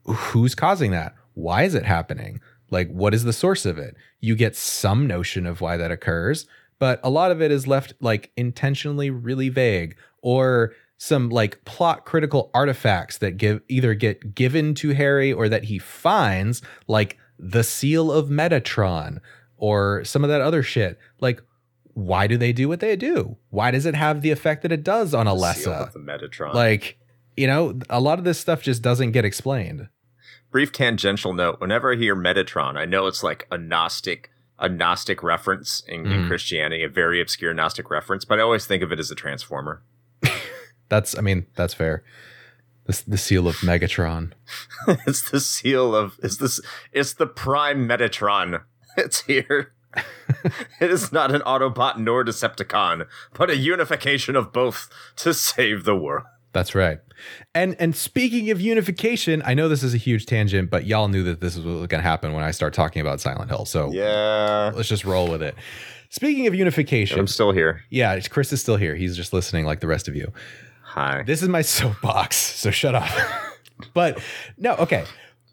who's causing that? Why is it happening? Like what is the source of it? You get some notion of why that occurs, but a lot of it is left like intentionally really vague or some like plot critical artifacts that give either get given to Harry or that he finds like the seal of Metatron or some of that other shit. Like why do they do what they do? Why does it have the effect that it does on Alessa? The Metatron. Like, you know, a lot of this stuff just doesn't get explained. Brief tangential note: Whenever I hear Metatron, I know it's like a Gnostic, a Gnostic reference in, in Mhm. Christianity, a very obscure Gnostic reference. But I always think of it as a transformer. That's, I mean, that's fair. The, the seal of Megatron. it's the seal of is this it's the prime Metatron. It's here. it is not an Autobot nor Decepticon, but a unification of both to save the world. That's right. And and speaking of unification, I know this is a huge tangent, but y'all knew that this was going to happen when I start talking about Silent Hill. So Yeah. let's just roll with it. Speaking of unification, I'm still here. yeah, Chris is still here. He's just listening like the rest of you. Hi. This is my soapbox, so shut up. but no, okay.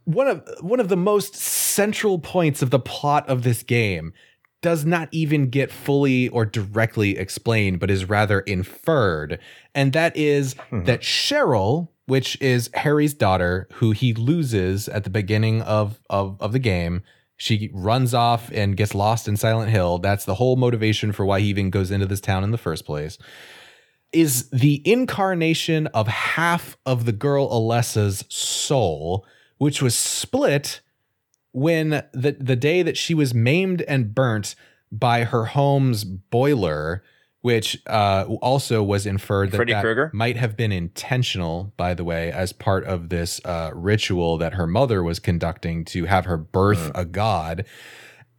One of one of the most central points of the plot of this game does not even get fully or directly explained, but is rather inferred. And that is Mhm. that Cheryl, which is Harry's daughter, who he loses at the beginning of, of, of the game, she runs off and gets lost in Silent Hill. That's the whole motivation for why he even goes into this town in the first place is the incarnation of half of the girl Alessa's soul, which was split when the the day that she was maimed and burnt by her home's boiler, which uh, also was inferred that, Freddy that Krueger? might have been intentional, by the way, as part of this uh, ritual that her mother was conducting to have her birth a god,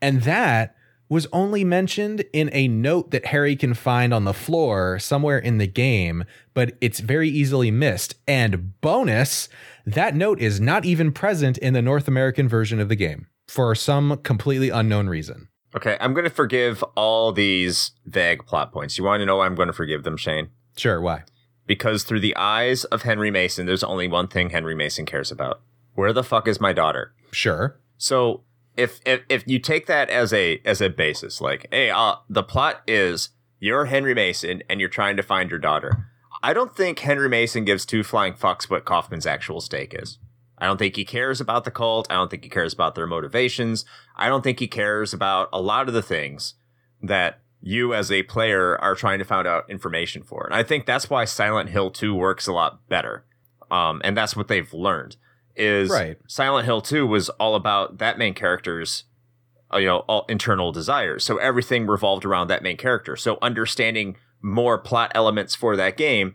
and that was only mentioned in a note that Harry can find on the floor somewhere in the game, but it's very easily missed. And bonus, that note is not even present in the North American version of the game for some completely unknown reason. Okay, I'm going to forgive all these vague plot points. You want to know why I'm going to forgive them, Shane? Sure, why? Because through the eyes of Henry Mason, there's only one thing Henry Mason cares about. Where the fuck is my daughter? Sure. So if if if you take that as a as a basis, like, hey, uh, the plot is you're Henry Mason and you're trying to find your daughter. I don't think Henry Mason gives two flying fucks what Kaufman's actual stake is. I don't think he cares about the cult. I don't think he cares about their motivations. I don't think he cares about a lot of the things that you as a player are trying to find out information for. And I think that's why Silent Hill 2 works a lot better. Um, and that's what they've learned is Right. Silent Hill 2 was all about that main character's uh, you know all internal desires. So everything revolved around that main character. So understanding more plot elements for that game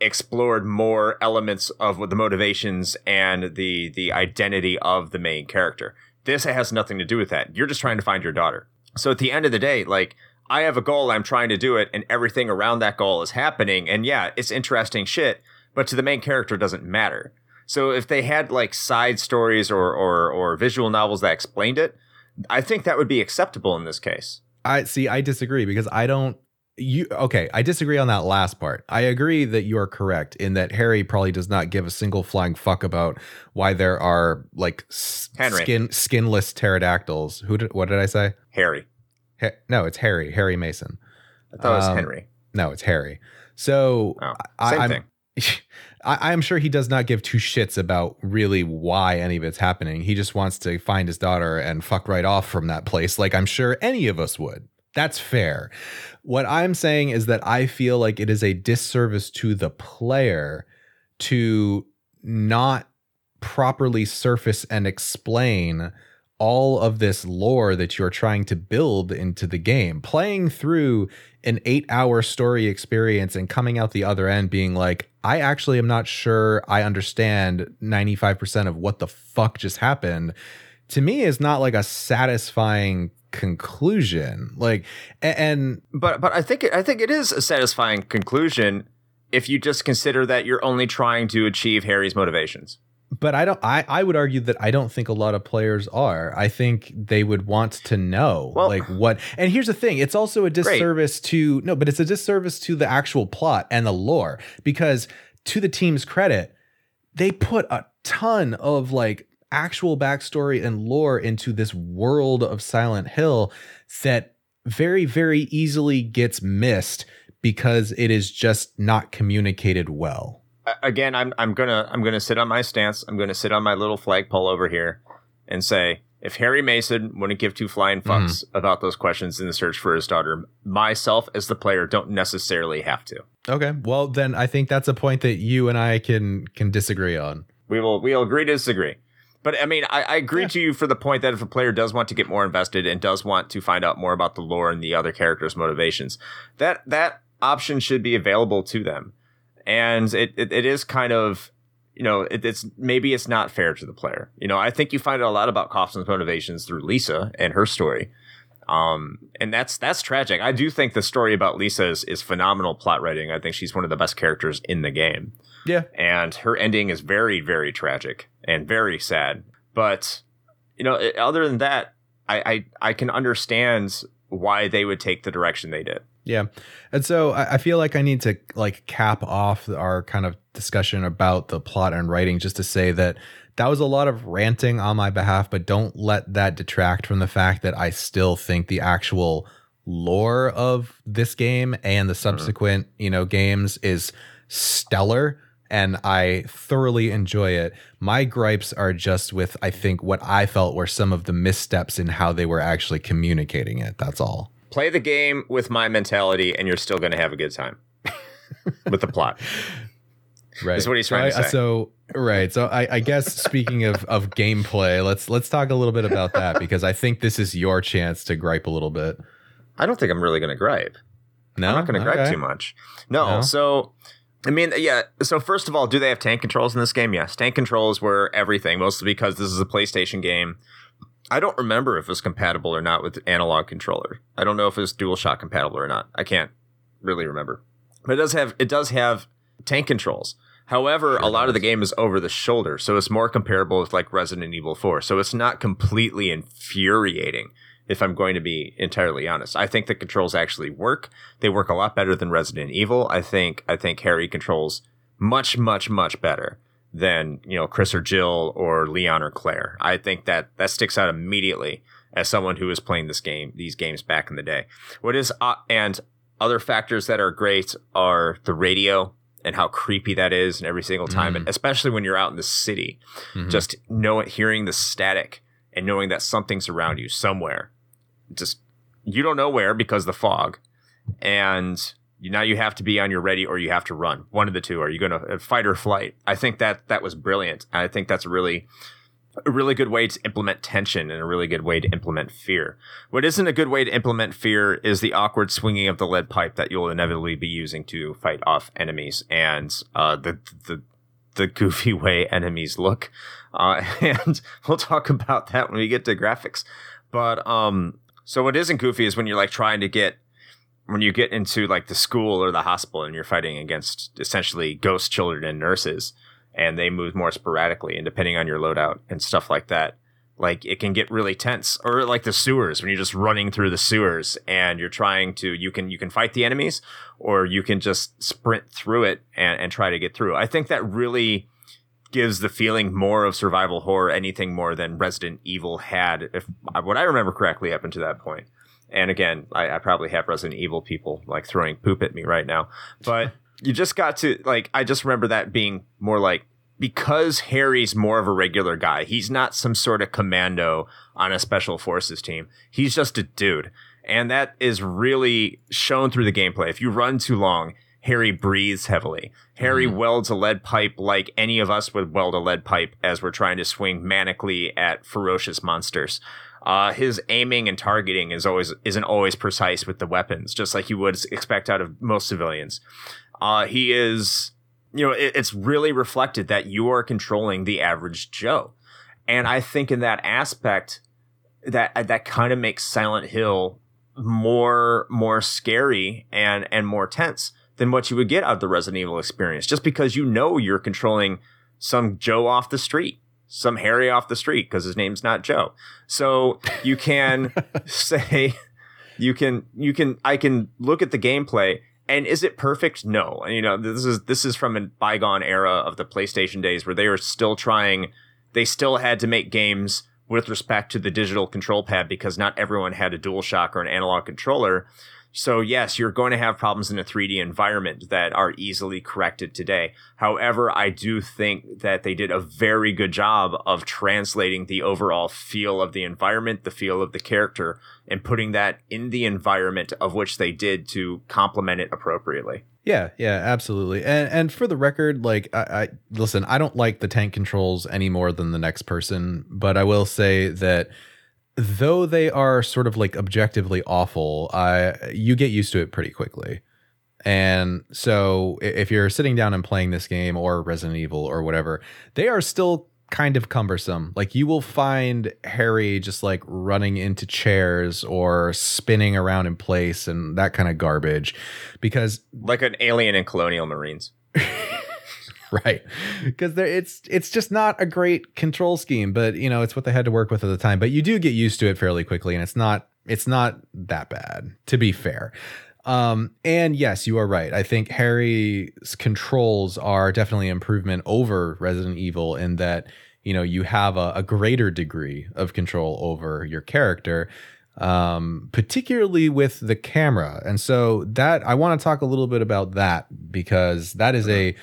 explored more elements of the motivations and the the identity of the main character. This has nothing to do with that. You're just trying to find your daughter. So at the end of the day, like I have a goal, I'm trying to do it, and everything around that goal is happening. And yeah, it's interesting shit, but to the main character it doesn't matter. So if they had like side stories or or or visual novels that explained it, I think that would be acceptable in this case. I see. I disagree because I don't. You okay? I disagree on that last part. I agree that you are correct in that Harry probably does not give a single flying fuck about why there are like s- skin skinless pterodactyls. Who did? What did I say? Harry. Ha- no, it's Harry. Harry Mason. I thought it was Um, Henry. No, it's Harry. So Oh, I, thing. I, I'm sure he does not give two shits about really why any of it's happening. He just wants to find his daughter and fuck right off from that place, like I'm sure any of us would. That's fair. What I'm saying is that I feel like it is a disservice to the player to not properly surface and explain all of this lore that you're trying to build into the game. Playing through an eight hour story experience and coming out the other end being like, I actually am not sure I understand 95% of what the fuck just happened, to me is not like a satisfying conclusion. Like, and But but I think it, I think it is a satisfying conclusion if you just consider that you're only trying to achieve Harry's motivations. But I don't. I I would argue that I don't think a lot of players are. I think they would want to know Well- like what. And here's the thing: it's also a disservice to no, but it's a disservice to the actual plot and the lore because to the team's credit, they put a ton of like actual backstory and lore into this world of Silent Hill that very very easily gets missed because it is just not communicated well. Again, I'm I'm gonna I'm gonna sit on my stance. I'm gonna sit on my little flagpole over here and say if Harry Mason wouldn't give two flying mm-hmm. fucks about those questions in the search for his daughter, myself as the player don't necessarily have to. Okay. Well, then I think that's a point that you and I can can disagree on. We will we'll agree to disagree. But I mean, I, I agree Yeah. to you for the point that if a player does want to get more invested and does want to find out more about the lore and the other characters' motivations, that that option should be available to them. And it, it, it is kind of you know, it, it's maybe it's not fair to the player. You know, I think you find out a lot about Kaufman's motivations through Lisa and her story. Um, and that's that's tragic. I do think the story about Lisa is, is phenomenal plot writing. I think she's one of the best characters in the game Yeah. and her ending is very very tragic and very sad but you know other than that I, I i can understand why they would take the direction they did Yeah. And so I, I feel like I need to like cap off our kind of discussion about the plot and writing just to say that that was a lot of ranting on my behalf, but don't let that detract from the fact that I still think the actual lore of this game and the mm-hmm. subsequent, you know, games is stellar and I thoroughly enjoy it. My gripes are just with I think what I felt were some of the missteps in how they were actually communicating it. That's all. Play the game with my mentality and you're still going to have a good time with the plot right Is what he's trying so to say. so right so i, I guess speaking of of gameplay let's let's talk a little bit about that because i think this is your chance to gripe a little bit i don't think i'm really going to gripe no i'm not going to gripe too much no, No? so I mean, yeah. So first of all, do they have tank controls in this game? Yes, tank controls were everything, mostly because this is a PlayStation game. I don't remember if it's compatible or not with analog controller. I don't know if it's DualShock compatible or not. I can't really remember. But it does have it does have tank controls. However, a lot of the game is over the shoulder, so it's more comparable with like Resident Evil 4. So it's not completely infuriating if I'm going to be entirely honest. I think the controls actually work. They work a lot better than Resident Evil. I think I think Harry controls much much much better than you know Chris or Jill or Leon or Claire. I think that that sticks out immediately as someone who was playing this game these games back in the day. What is uh, and other factors that are great are the radio and how creepy that is and every single time Mm. and especially when you're out in the city Mhm. just know hearing the static and knowing that something's around you somewhere just you don't know where because the fog and now you have to be on your ready or you have to run. One of the two. Are you going to fight or flight? I think that that was brilliant. I think that's a really a really good way to implement tension and a really good way to implement fear. What isn't a good way to implement fear is the awkward swinging of the lead pipe that you'll inevitably be using to fight off enemies and uh, the the the goofy way enemies look. Uh, and we'll talk about that when we get to graphics. But um so what isn't goofy is when you're like trying to get when you get into like the school or the hospital and you're fighting against essentially ghost children and nurses and they move more sporadically and depending on your loadout and stuff like that like it can get really tense. Or like the sewers when you're just running through the sewers and you're trying to you can you can fight the enemies or you can just sprint through it and, and try to get through. I think that really gives the feeling more of survival horror anything more than resident evil had if what i remember correctly up until that point and again I, I probably have resident evil people like throwing poop at me right now. But you just got to like i just remember that being more like because harry's more of a regular guy he's not some sort of commando on a special forces team. He's just a dude. And that is really shown through the gameplay. If you run too long harry breathes heavily. Harry mm-hmm. welds a lead pipe like any of us would weld a lead pipe as we're trying to swing manically at ferocious monsters uh, his aiming and targeting is always isn't always precise with the weapons, just like you would expect out of most civilians. Uh, he is, you know, it, it's really reflected that you are controlling the average Joe, and I think in that aspect, that that kind of makes Silent Hill more more scary and and more tense than what you would get out of the Resident Evil experience, just because you know you're controlling some Joe off the street, some Harry off the street because his name's not Joe. So you can say, you can, you can, I can look at the gameplay and is it perfect? No. And you know, this is this is from a bygone era of the PlayStation days where they were still trying they still had to make games with respect to the digital control pad because not everyone had a DualShock or an analog controller. So yes, you're going to have problems in a 3D environment that are easily corrected today. However, I do think that they did a very good job of translating the overall feel of the environment, the feel of the character, and putting that in the environment of which they did to complement it appropriately. Yeah, yeah, absolutely. And and for the record, like I, I listen, I don't like the tank controls any more than the next person, but I will say that though they are sort of like objectively awful, I you get used to it pretty quickly. And so if you're sitting down and playing this game or Resident Evil or whatever, they are still kind of cumbersome. Like you will find Harry just like running into chairs or spinning around in place and that kind of garbage because like an alien in Colonial Marines. right. Because it's it's just not a great control scheme but you know it's what they had to work with at the time. But you do get used to it fairly quickly and it's not it's not that bad to be fair. Um and yes you are right. I think harry's controls are definitely improvement over resident evil in that you know you have a, a greater degree of control over your character um, particularly with the camera. And so that I want to talk a little bit about that because that is a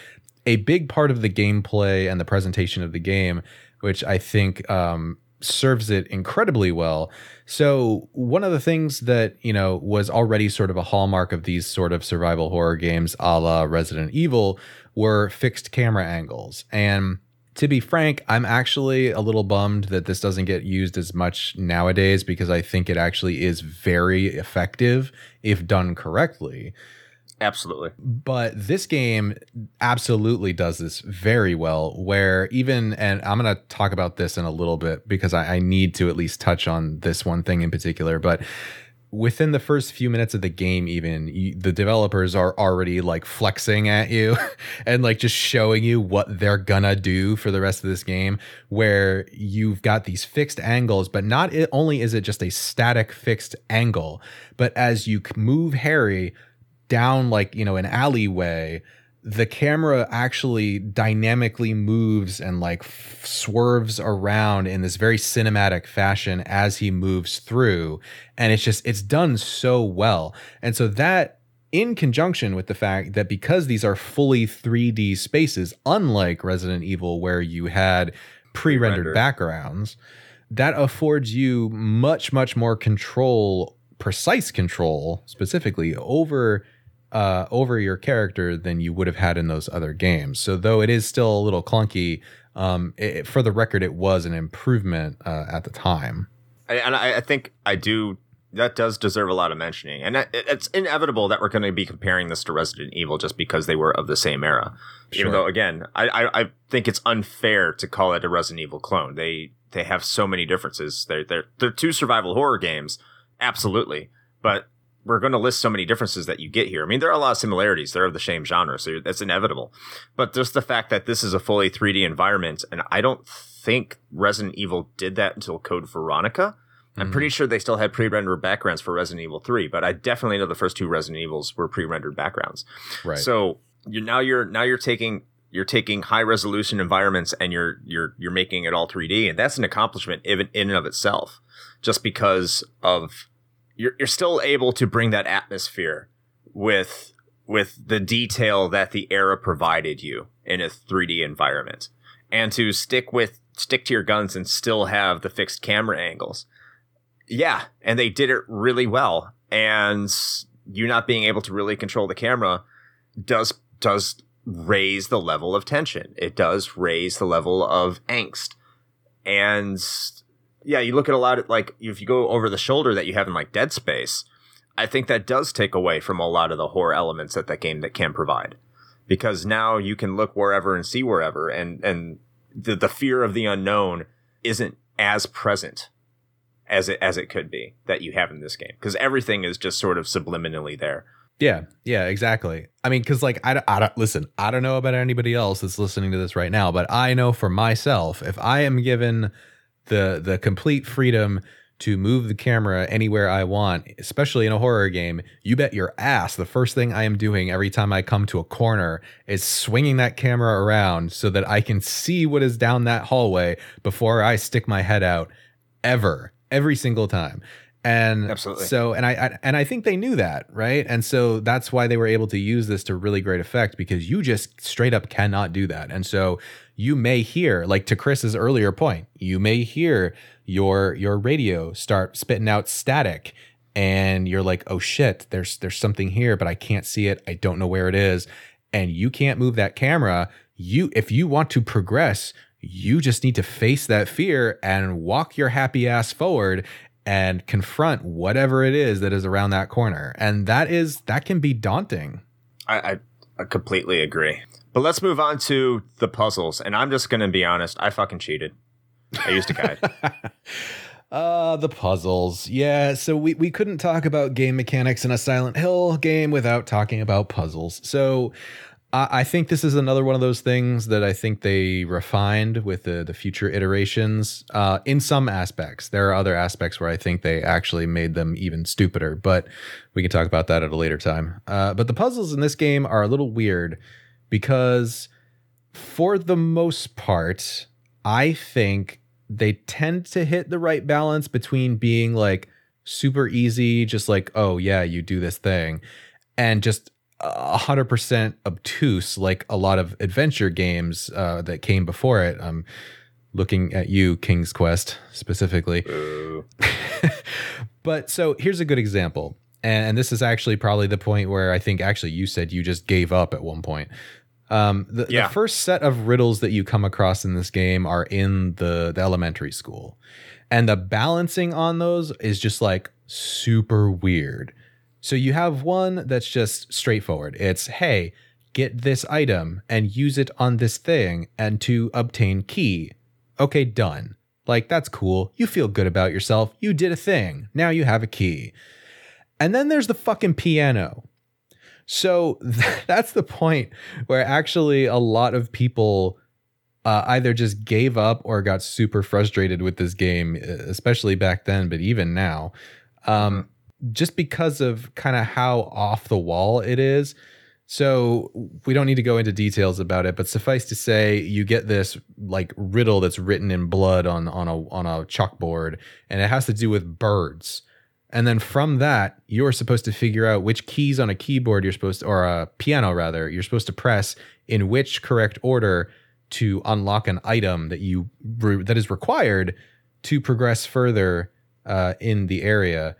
a big part of the gameplay and the presentation of the game, which I think um, serves it incredibly well. So one of the things that you know was already sort of a hallmark of these sort of survival horror games, a la Resident Evil, were fixed camera angles. And to be frank, I'm actually a little bummed that this doesn't get used as much nowadays because I think it actually is very effective if done correctly. Absolutely. But this game absolutely does this very well, where even, and I'm going to talk about this in a little bit because I, I, need to at least touch on this one thing in particular. But within the first few minutes of the game even you, the developers are already like flexing at you and like just showing you what they're gonna do for the rest of this game where you've got these fixed angles but not only is it just a static fixed angle but as you move harry down like you know an alleyway the camera actually dynamically moves and like f- swerves around in this very cinematic fashion as he moves through. And it's just it's done so well. And so that in conjunction with the fact that because these are fully 3D spaces unlike Resident Evil where you had pre-rendered. backgrounds that affords you much much more control precise control specifically over uh, over your character than you would have had in those other games. So though it is still a little clunky, um, it, for the record, it was an improvement uh, at the time. And I, I, think I do. That does deserve a lot of mentioning, and it's inevitable that we're going to be comparing this to Resident Evil just because they were of the same era. Sure. Even though, again, I, I, I think it's unfair to call it a Resident Evil clone. They they have so many differences. They're they're they're two survival horror games, absolutely, but we're going to list so many differences that you get here. I mean, there are a lot of similarities. They're of the same genre, so that's inevitable. But just the fact that this is a fully 3D environment, and I don't think Resident Evil did that until Code Veronica. I'm mm-hmm. pretty sure they still had pre-rendered backgrounds for Resident Evil 3, but I definitely know the first two Resident Evils were pre-rendered backgrounds. Right. So you're now you're now you're taking you're taking high resolution environments and you're you're you're making it all 3D, and that's an accomplishment even in and of itself. Just because of you're you're still able to bring that atmosphere with with the detail that the era provided you in a 3D environment and to stick with stick to your guns and still have the fixed camera angles. Yeah, and they did it really well and you not being able to really control the camera does does raise the level of tension. It does raise the level of angst. And yeah, you look at a lot of like if you go over the shoulder that you have in like Dead Space, I think that does take away from a lot of the horror elements that that game that can provide, because now you can look wherever and see wherever, and and the the fear of the unknown isn't as present as it as it could be that you have in this game because everything is just sort of subliminally there. Yeah, yeah, exactly. I mean, because like I, I don't listen. I don't know about anybody else that's listening to this right now, but I know for myself, if I am given the the complete freedom to move the camera anywhere I want, especially in a horror game, you bet your ass the first thing I am doing every time I come to a corner is swinging that camera around so that I can see what is down that hallway before I stick my head out ever every single time. And Absolutely. so and I, I and I think they knew that, right? And so that's why they were able to use this to really great effect because you just straight up cannot do that. And so you may hear like to Chris's earlier point, you may hear your your radio start spitting out static and you're like, "Oh shit, there's there's something here, but I can't see it. I don't know where it is." And you can't move that camera. You if you want to progress, you just need to face that fear and walk your happy ass forward and confront whatever it is that is around that corner. And that is that can be daunting. I, I, I completely agree. But let's move on to the puzzles. And I'm just going to be honest. I fucking cheated. I used a guide. Uh the puzzles. Yeah, so we we couldn't talk about game mechanics in a Silent Hill game without talking about puzzles. So I think this is another one of those things that I think they refined with the the future iterations. Uh, in some aspects, there are other aspects where I think they actually made them even stupider. But we can talk about that at a later time. Uh, but the puzzles in this game are a little weird because, for the most part, I think they tend to hit the right balance between being like super easy, just like, oh, yeah, you do this thing, and just a hundred percent obtuse, like a lot of adventure games uh, that came before it. I'm looking at you, King's Quest specifically. But so here's a good example. And, and this is actually probably the point where I think actually you said you just gave up at one point. Um, the, Yeah. the first set of riddles that you come across in this game are in the, the elementary school. And the balancing on those is just like super weird. So you have one that's just straightforward. It's, hey, get this item and use it on this thing and to obtain key. Okay, done. Like, that's cool. You feel good about yourself. You did a thing. Now you have a key. And then there's the fucking piano. So that's the point where actually a lot of people uh, either just gave up or got super frustrated with this game, especially back then, but even now, um, just because of kind of how off the wall it is. So we don't need to go into details about it, but suffice to say, you get this like riddle that's written in blood on on a on a chalkboard, and it has to do with birds. And then from that, you're supposed to figure out which keys on a keyboard you're supposed to, or a piano rather, you're supposed to press in which correct order to unlock an item that you that is required to progress further uh, in the area.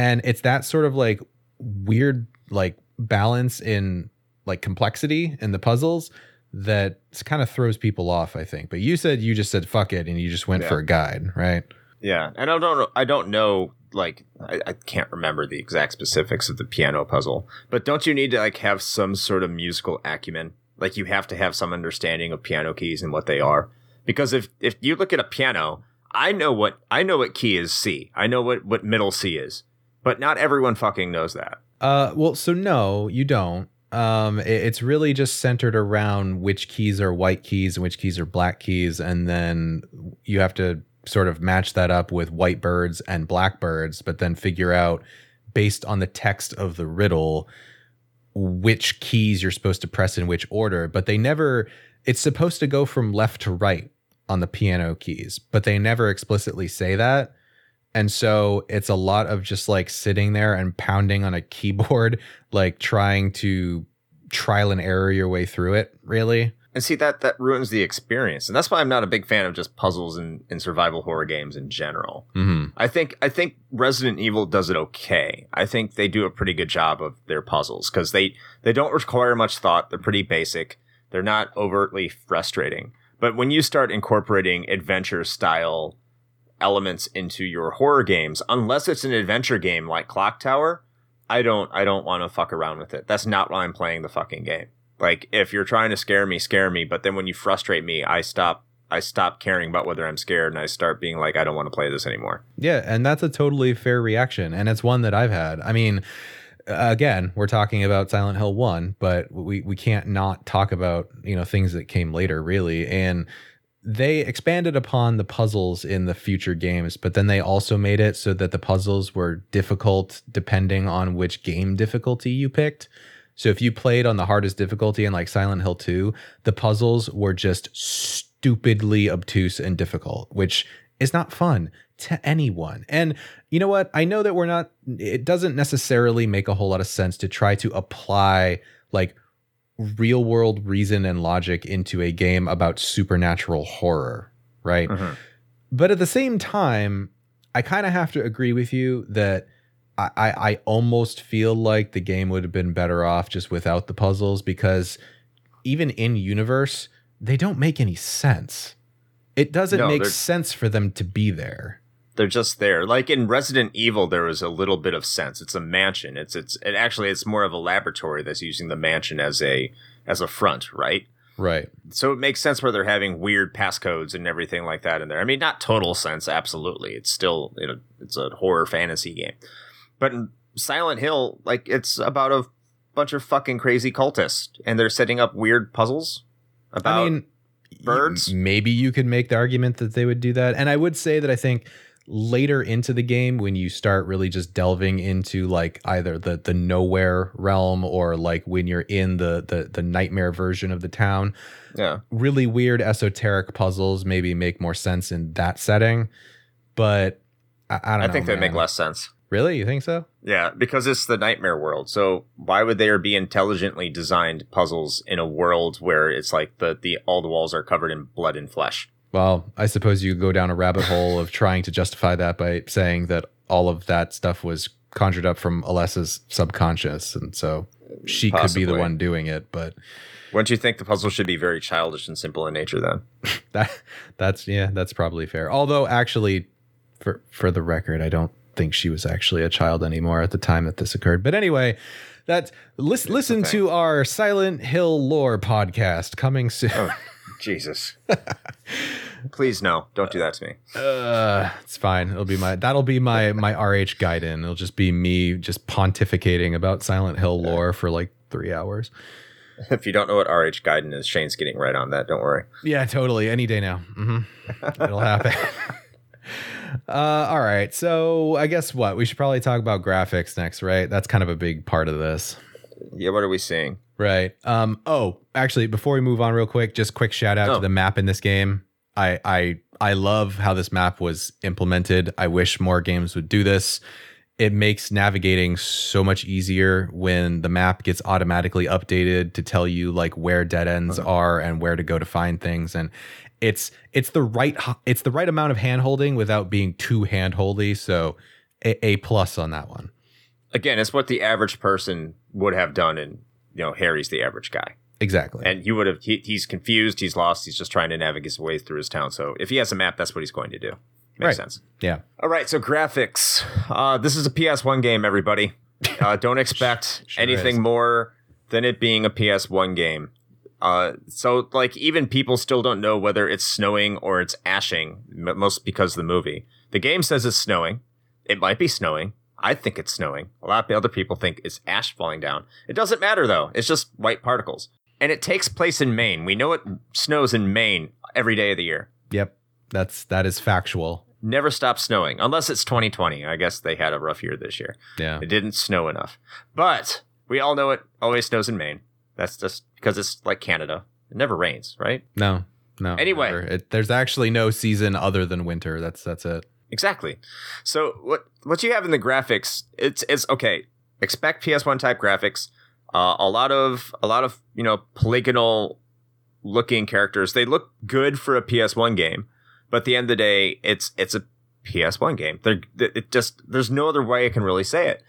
And it's that sort of like weird like balance in like complexity in the puzzles that kind of throws people off. I think. But you said you just said fuck it and you just went Yeah. for a guide, right? Yeah, and I don't know. I don't know. Like, I, I can't remember the exact specifics of the piano puzzle. But don't you need to like have some sort of musical acumen? Like, you have to have some understanding of piano keys and what they are. Because if if you look at a piano, I know what I know what key is C. I know what what middle C is. But not everyone fucking knows that. Uh, well, so no, you don't. Um, it- it's really just centered around which keys are white keys and which keys are black keys, and then you have to sort of match that up with white birds and black birds, but then figure out based on the text of the riddle which keys you're supposed to press in which order. But they never. It's supposed to go from left to right on the piano keys, but they never explicitly say that. And so it's a lot of just like sitting there and pounding on a keyboard, like trying to trial and error your way through it, really. And see that that ruins the experience. And that's why I'm not a big fan of just puzzles and, and survival horror games in general. Mm-hmm. I think I think Resident Evil does it okay. I think they do a pretty good job of their puzzles because they they don't require much thought. They're pretty basic. They're not overtly frustrating. But when you start incorporating adventure style elements into your horror games, unless it's an adventure game like Clock Tower, I don't I don't want to fuck around with it. That's not why I'm playing the fucking game. Like if you're trying to scare me, scare me, but then when you frustrate me, I stop I stop caring about whether I'm scared and I start being like I don't want to play this anymore. Yeah, and that's a totally fair reaction, and it's one that I've had. I mean, again, we're talking about Silent Hill 1, but we we can't not talk about, you know, things that came later really and they expanded upon the puzzles in the future games, but then they also made it so that the puzzles were difficult depending on which game difficulty you picked. So if you played on the hardest difficulty in like Silent Hill 2, the puzzles were just stupidly obtuse and difficult, which is not fun to anyone. And you know what? I know that we're not, it doesn't necessarily make a whole lot of sense to try to apply like real world reason and logic into a game about supernatural horror, right? Mhm. But at the same time, I kind of have to agree with you that I, I, I almost feel like the game would have been better off just without the puzzles because even in universe, they don't make any sense. It doesn't No, make sense for them to be there. They're just there. Like in Resident Evil, there was a little bit of sense. It's a mansion. It's it's it actually it's more of a laboratory that's using the mansion as a as a front, right? Right. So it makes sense where they're having weird passcodes and everything like that in there. I mean, not total sense, absolutely. It's still you know it's a horror fantasy game, but in Silent Hill, like it's about a bunch of fucking crazy cultists, and they're setting up weird puzzles about. I mean, birds? Maybe you could make the argument that they would do that. And I would say that I think later into the game when you start really just delving into like either the the nowhere realm or like when you're in the the the nightmare version of the town yeah, really weird esoteric puzzles maybe make more sense in that setting but i, I don't I know think they make less sense. really you think so Yeah, because it's the nightmare world. So why would there be intelligently designed puzzles in a world where it's like the the all the walls are covered in blood and flesh? Well, I suppose you could go down a rabbit hole of trying to justify that by saying that all of that stuff was conjured up from Alessa's subconscious, and so she could be the one doing it. But Wouldn't you think the puzzle should be very childish and simple in nature then? that that's yeah, that's probably fair. Although, actually, for for the record, I don't think she was actually a child anymore at the time that this occurred. But anyway. That listen, listen to our Silent Hill lore podcast coming soon. Oh, Jesus. Please no, don't do that to me. Uh, it's fine. It'll be my that'll be my my RH guide in. It'll just be me just pontificating about Silent Hill lore for like three hours. If you don't know what RH Gaiden is, Shane's getting right on that. Don't worry. Yeah, totally. Any day now. Mm-hmm. It'll happen. uh, all right. So I guess what we should probably talk about graphics next, right? That's kind of a big part of this. Yeah, what are we seeing? Right. Um. Oh, actually, before we move on, real quick, just quick shout out Oh. to the map in this game. I I I love how this map was implemented. I wish more games would do this. It makes navigating so much easier when the map gets automatically updated to tell you like where dead ends are and where to go to find things. And it's it's the right it's the right amount of hand holding without being too hand holdy. So a, a plus on that one. Again, it's what the average person would have done in you know Harry's the average guy. Exactly. and he would have he, he's confused he's lost he's just trying to navigate his way through his town so if he has a map that's what he's going to do makes Right. sense yeah. all right so graphics uh, this is a ps1 game everybody uh, don't expect Sure anything is. more than it being a ps1 game uh, so like even people still don't know whether it's snowing or it's ashing m- most because of the movie the game says it's snowing it might be snowing I think it's snowing. A lot of other people think it's ash falling down. It doesn't matter though. It's just white particles. And it takes place in Maine. We know it snows in Maine every day of the year. Yep. That's that is factual. Never stops snowing unless it's 2020. I guess they had a rough year this year. Yeah. It didn't snow enough. But we all know it always snows in Maine. That's just because it's like Canada. It never rains, right? No. No. Anyway. It, there's actually no season other than winter. That's that's it. Exactly. So what what you have in the graphics, it's it's okay. Expect PS1 type graphics. Uh, a lot of a lot of you know polygonal looking characters. They look good for a PS1 game, but at the end of the day, it's it's a PS1 game. They're it just there's no other way I can really say it.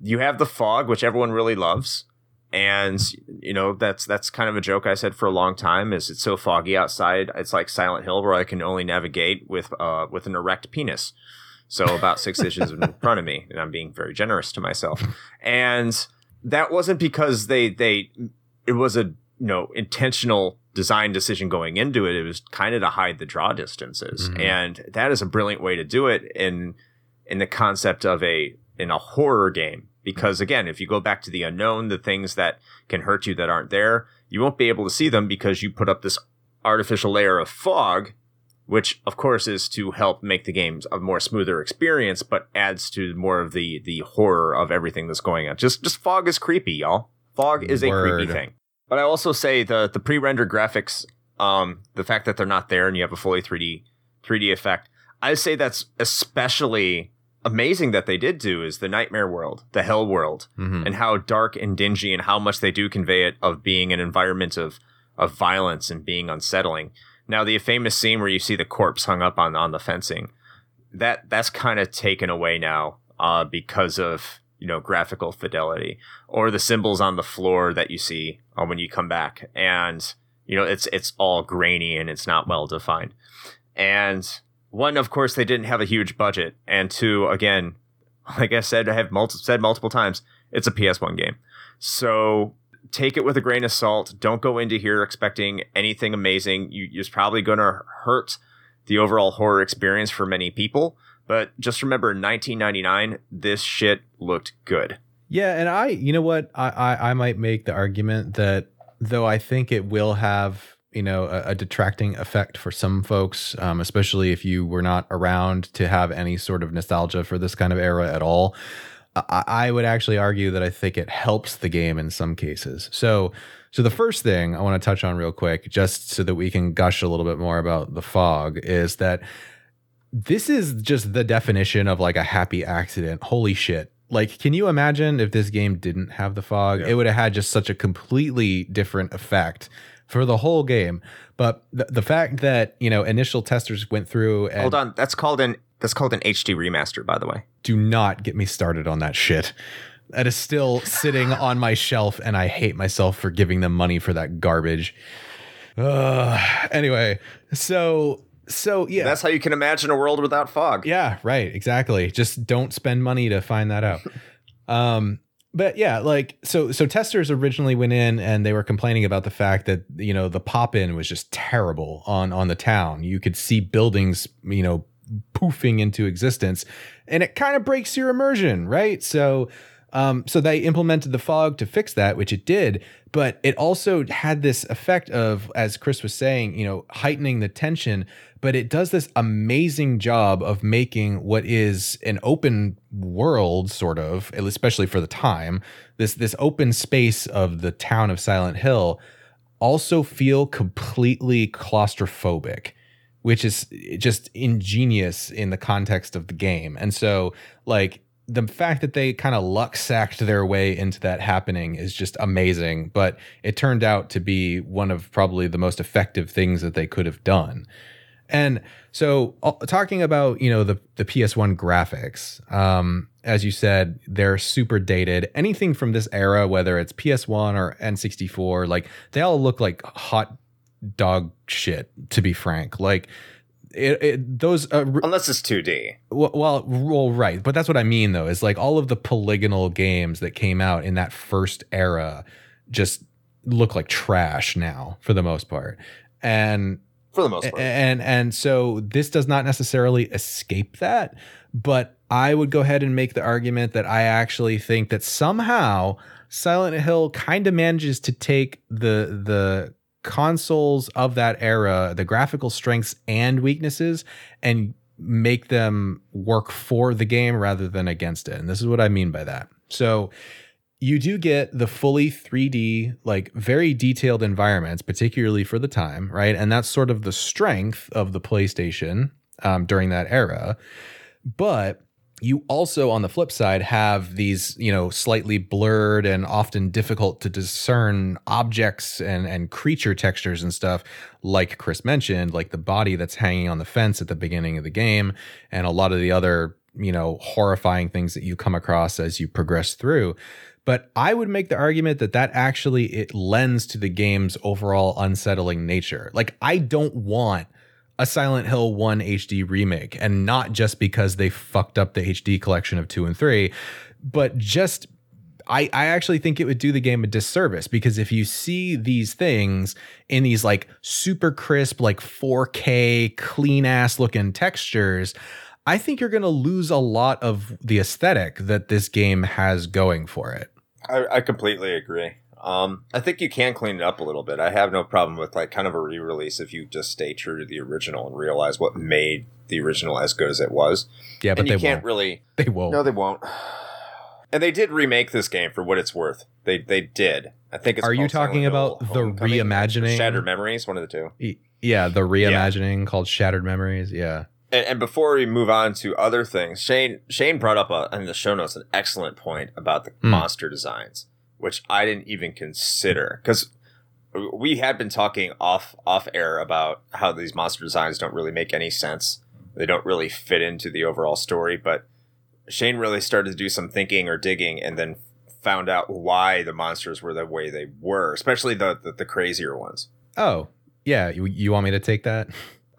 You have the fog, which everyone really loves, and you know that's that's kind of a joke I said for a long time. Is it's so foggy outside? It's like Silent Hill, where I can only navigate with uh with an erect penis, so about six inches in front of me, and I'm being very generous to myself. And that wasn't because they they it was a you know intentional design decision going into it. It was kind of to hide the draw distances, Mhm. and that is a brilliant way to do it in in the concept of a in a horror game because again, if you go back to the unknown, the things that can hurt you that aren't there, you won't be able to see them because you put up this artificial layer of fog, which of course is to help make the games a more smoother experience, but adds to more of the the horror of everything that's going on. Just just fog is creepy, y'all. Fog is a creepy thing. But I also say the the pre-rendered graphics, um, the fact that they're not there and you have a fully 3D 3D effect, I say that's especially amazing that they did do is the nightmare world, the hell world, Mhm. and how dark and dingy and how much they do convey it of being an environment of of violence and being unsettling. Now the famous scene where you see the corpse hung up on on the fencing, that that's kind of taken away now uh, because of you know graphical fidelity or the symbols on the floor that you see uh, when you come back and you know it's it's all grainy and it's not well defined and one of course they didn't have a huge budget. And two again like i said i have multi- said multiple times it's a ps1 game. So take it with a grain of salt. Don't go into here expecting anything amazing. You, it's probably going to hurt the overall horror experience for many people. But just remember in 1999 this shit looked good. Yeah, and I, you know what, I, I, I might make the argument that though I think it will have, you know, a, a detracting effect for some folks, um, especially if you were not around to have any sort of nostalgia for this kind of era at all. I, I would actually argue that I think it helps the game in some cases. So, so the first thing I want to touch on real quick, just so that we can gush a little bit more about the fog, is that this is just the definition of like a happy accident. Holy shit. Like, can you imagine if this game didn't have the fog? Yeah. It would have had just such a completely different effect for the whole game. But the, the fact that, you know, initial testers went through and hold on that's called an that's called an hd remaster by the way do not get me started on that shit. That is still sitting on my shelf, and I hate myself for giving them money for that garbage. Ugh. anyway, so so yeah, that's how you can imagine a world without fog yeah, right, exactly. Just don't spend money to find that out. um, but yeah, like so so testers originally went in and they were complaining about the fact that you know the pop in was just terrible on on the town. You could see buildings, you know, poofing into existence, and it kind of breaks your immersion, right? So um, so they implemented the fog to fix that, which it did, but it also had this effect of, as Chris was saying, you know, heightening the tension. But it does this amazing job of making what is an open world, sort of, especially for the time, this this open space of the town of Silent Hill, also feel completely claustrophobic which is just ingenious in the context of the game. And so, like, the fact that they kind of luck sacked their way into that happening is just amazing. But it turned out to be one of probably the most effective things that they could have done. And so, uh, talking about you know the the PS1 graphics, um, as you said, they're super dated. Anything from this era, whether it's PS1 or N64, like they all look like hot dog shit. To be frank, like it, it those uh, unless it's 2d well, well, well, right. But that's what I mean, though, is like all of the polygonal games that came out in that first era just look like trash now for the most part. And for the most part and and so this does not necessarily escape that, but I would go ahead and make the argument that I actually think that somehow Silent Hill kind of manages to take the the consoles of that era, the graphical strengths and weaknesses, and make them work for the game rather than against it. And this is what I mean by that. So you do get the fully 3D, like very detailed environments, particularly for the time, right? And that's sort of the strength of the PlayStation um, during that era. But you also, on the flip side, have these, you know, slightly blurred and often difficult to discern objects and and creature textures and stuff, like Chris mentioned, like the body that's hanging on the fence at the beginning of the game, and a lot of the other, you know, horrifying things that you come across as you progress through. But I would make the argument that that actually it lends to the game's overall unsettling nature. Like I don't want a Silent Hill 1 HD remake and not just because they fucked up the HD collection of 2 and 3, but just I, I actually think it would do the game a disservice because if you see these things in these like super crisp, like 4K, clean ass looking textures, I think you're going to lose a lot of the aesthetic that this game has going for it. I, I completely agree. Um, I think you can clean it up a little bit. I have no problem with like kind of a re-release if you just stay true to the original and realize what made the original as good as it was. Yeah, but and you they can't won't. really. They won't. No, they won't. And they did remake this game for what it's worth. They they did. I think it's. Are you talking about the reimagining? Shattered Memories? One of the two. Yeah, the reimagining called Shattered Memories. Yeah. And, and before we move on to other things, Shane Shane brought up a, in the show notes an excellent point about the Hmm. monster designs, which I didn't even consider because we had been talking off off air about how these monster designs don't really make any sense. They don't really fit into the overall story, but Shane really started to do some thinking or digging, and then found out why the monsters were the way they were, especially the the, the crazier ones. Oh, yeah. You, you want me to take that?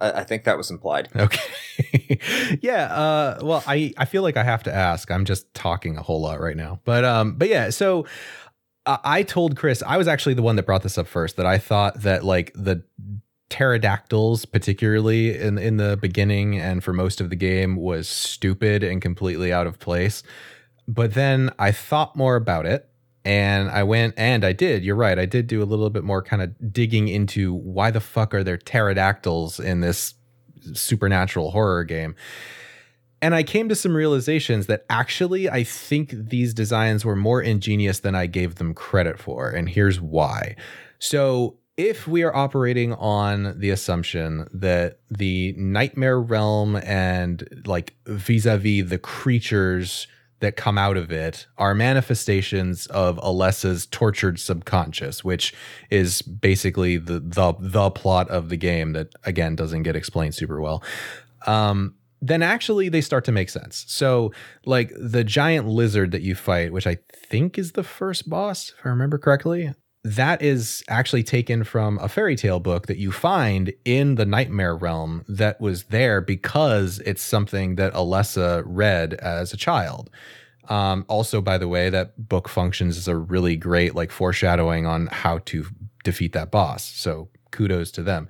I, I think that was implied. Okay. yeah. Uh, well, I, I feel like I have to ask. I'm just talking a whole lot right now. But um, but yeah, so I told Chris, I was actually the one that brought this up first, that I thought that like the pterodactyls, particularly in in the beginning and for most of the game, was stupid and completely out of place. But then I thought more about it. And I went and I did. You're right. I did do a little bit more kind of digging into why the fuck are there pterodactyls in this supernatural horror game. And I came to some realizations that actually I think these designs were more ingenious than I gave them credit for. And here's why. So, if we are operating on the assumption that the nightmare realm and like vis a vis the creatures that come out of it are manifestations of Alessa's tortured subconscious, which is basically the the the plot of the game that again doesn't get explained super well. Um, then actually they start to make sense. So, like the giant lizard that you fight, which I think is the first boss, if I remember correctly, that is actually taken from a fairy tale book that you find in the nightmare realm that was there because it's something that Alessa read as a child. Um, also, by the way, that book functions as a really great like foreshadowing on how to defeat that boss. So kudos to them.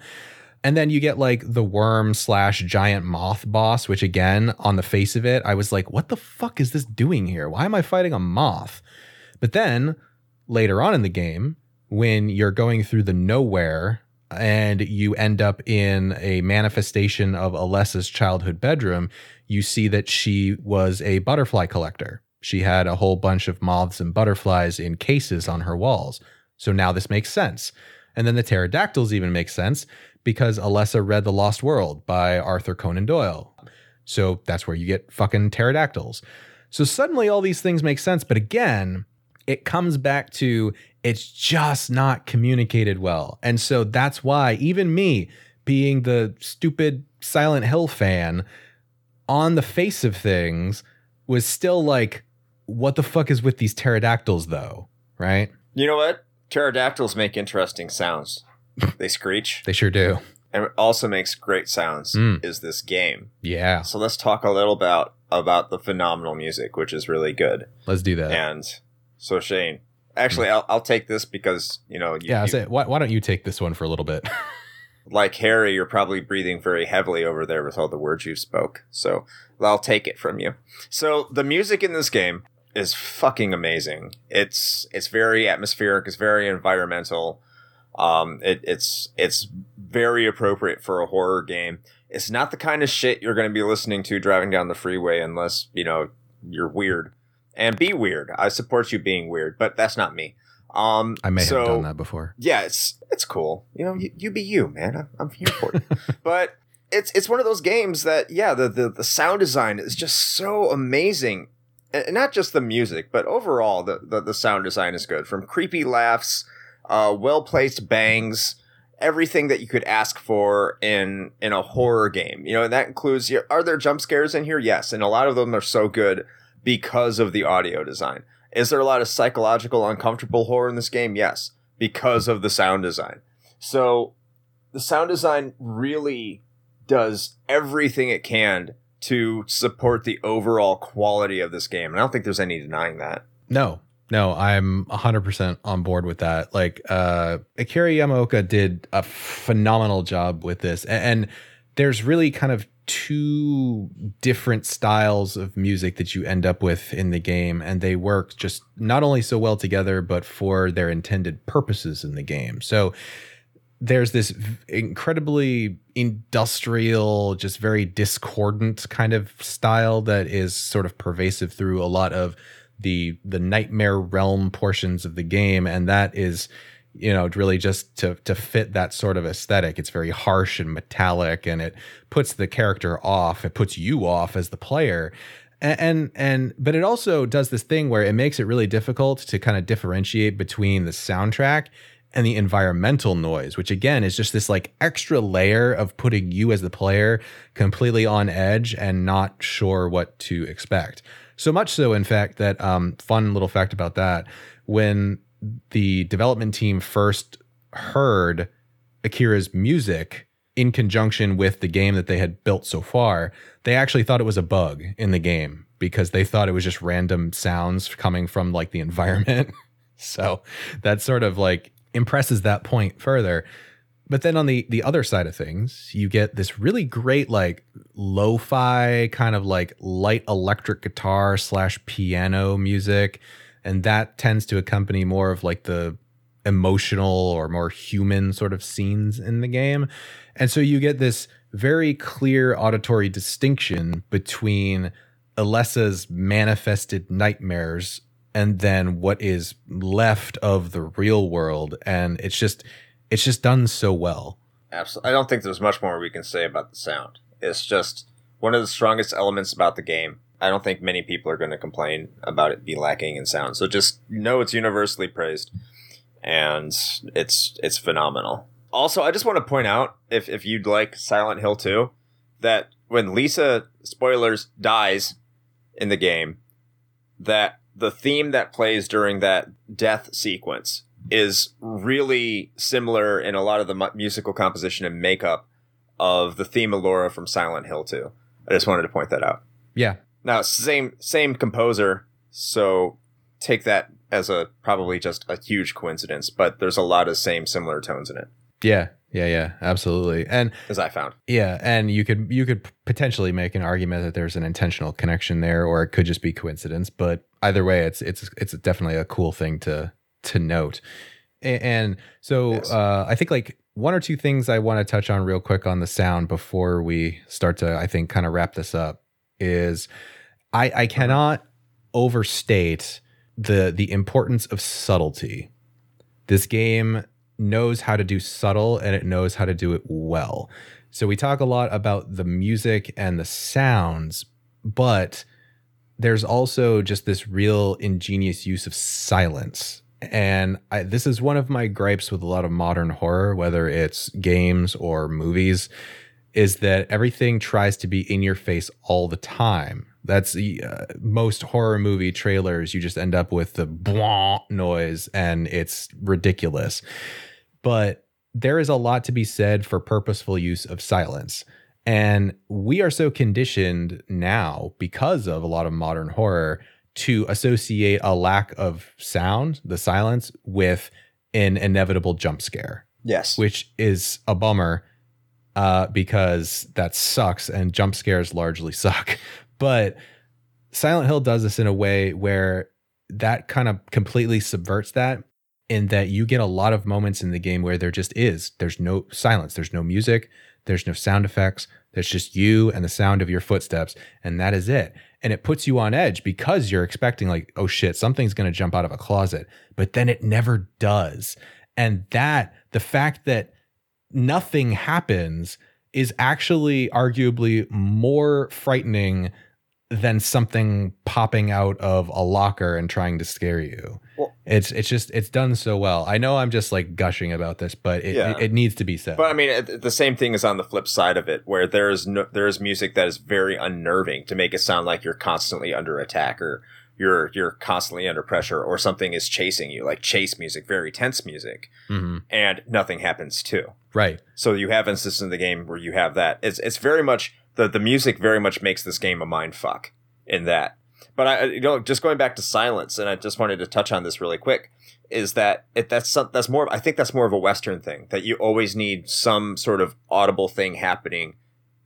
And then you get like the worm slash giant moth boss, which again, on the face of it, I was like, what the fuck is this doing here? Why am I fighting a moth? But then later on in the game, when you're going through the nowhere and you end up in a manifestation of Alessa's childhood bedroom, you see that she was a butterfly collector. She had a whole bunch of moths and butterflies in cases on her walls. So now this makes sense. And then the pterodactyls even make sense because Alessa read The Lost World by Arthur Conan Doyle. So that's where you get fucking pterodactyls. So suddenly all these things make sense. But again, it comes back to it's just not communicated well. And so that's why even me, being the stupid Silent Hill fan, on the face of things, was still like, what the fuck is with these pterodactyls though? Right? You know what? Pterodactyls make interesting sounds. They screech. They sure do. And it also makes great sounds Mm. is this game. Yeah. So let's talk a little about about the phenomenal music, which is really good. Let's do that. And so Shane, actually, I'll, I'll take this because you know, you, yeah, I you- say, why, why don't you take this one for a little bit? like Harry, you're probably breathing very heavily over there with all the words you spoke. So I'll take it from you. So the music in this game is fucking amazing. It's it's very atmospheric. It's very environmental. Um, it, it's it's very appropriate for a horror game. It's not the kind of shit you're going to be listening to driving down the freeway unless you know you're weird. And be weird. I support you being weird, but that's not me. Um, I may so, have done that before. yeah, it's it's cool. You know, you, you be you, man. I'm, I'm here for it. but it's it's one of those games that yeah, the, the the sound design is just so amazing, and not just the music, but overall the the, the sound design is good. From creepy laughs, uh, well placed bangs, everything that you could ask for in in a horror game. You know, and that includes are there jump scares in here? Yes, and a lot of them are so good because of the audio design. Is there a lot of psychological uncomfortable horror in this game? Yes, because of the sound design. So the sound design really does everything it can to support the overall quality of this game. And I don't think there's any denying that. No, no, I'm 100% on board with that. Like, uh, Akira Yamaoka did a phenomenal job with this. A- And, there's really kind of two different styles of music that you end up with in the game and they work just not only so well together but for their intended purposes in the game so there's this incredibly industrial just very discordant kind of style that is sort of pervasive through a lot of the the nightmare realm portions of the game and that is you know, really just to to fit that sort of aesthetic. It's very harsh and metallic, and it puts the character off. It puts you off as the player. And, and and but it also does this thing where it makes it really difficult to kind of differentiate between the soundtrack and the environmental noise, which again is just this like extra layer of putting you as the player completely on edge and not sure what to expect. So much so, in fact, that um, fun little fact about that when the development team first heard Akira's music in conjunction with the game that they had built so far, they actually thought it was a bug in the game because they thought it was just random sounds coming from like the environment. so that sort of like impresses that point further. But then on the the other side of things, you get this really great like lo-fi kind of like light electric guitar slash piano music and that tends to accompany more of like the emotional or more human sort of scenes in the game. And so you get this very clear auditory distinction between Alessa's manifested nightmares and then what is left of the real world and it's just it's just done so well. Absolutely. I don't think there's much more we can say about the sound. It's just one of the strongest elements about the game I don't think many people are going to complain about it be lacking in sound. So just know it's universally praised, and it's it's phenomenal. Also, I just want to point out if if you'd like Silent Hill 2, that when Lisa spoilers dies in the game, that the theme that plays during that death sequence is really similar in a lot of the musical composition and makeup of the theme of Laura from Silent Hill 2. I just wanted to point that out. Yeah, now, same same composer, so take that as a probably just a huge coincidence, but there's a lot of same similar tones in it. Yeah, yeah, yeah, absolutely. And as I found. Yeah, and you could you could potentially make an argument that there's an intentional connection there or it could just be coincidence, but either way it's it's it's definitely a cool thing to to note. And, and so yes. uh I think like one or two things I want to touch on real quick on the sound before we start to I think kind of wrap this up is I, I cannot overstate the the importance of subtlety. This game knows how to do subtle and it knows how to do it well. So we talk a lot about the music and the sounds, but there's also just this real ingenious use of silence. And I, this is one of my gripes with a lot of modern horror, whether it's games or movies, is that everything tries to be in your face all the time. That's uh, most horror movie trailers. You just end up with the blah noise, and it's ridiculous. But there is a lot to be said for purposeful use of silence. And we are so conditioned now because of a lot of modern horror to associate a lack of sound, the silence, with an inevitable jump scare. Yes. Which is a bummer uh, because that sucks and jump scares largely suck. But Silent Hill does this in a way where that kind of completely subverts that in that you get a lot of moments in the game where there just is there's no silence there's no music there's no sound effects there's just you and the sound of your footsteps and that is it and it puts you on edge because you're expecting like oh shit something's going to jump out of a closet but then it never does and that the fact that nothing happens is actually arguably more frightening than something popping out of a locker and trying to scare you. Well, it's it's just it's done so well. I know I'm just like gushing about this, but it, yeah. it, it, needs to be said. But I mean, the same thing is on the flip side of it, where there is no, there is music that is very unnerving to make it sound like you're constantly under attack or you're you're constantly under pressure or something is chasing you, like chase music, very tense music, mm-hmm. and nothing happens too. Right. So you have instances in the game where you have that. It's it's very much the the music very much makes this game a mind fuck in that. But I, you know, just going back to silence, and I just wanted to touch on this really quick, is that it, that's some, that's more. I think that's more of a Western thing that you always need some sort of audible thing happening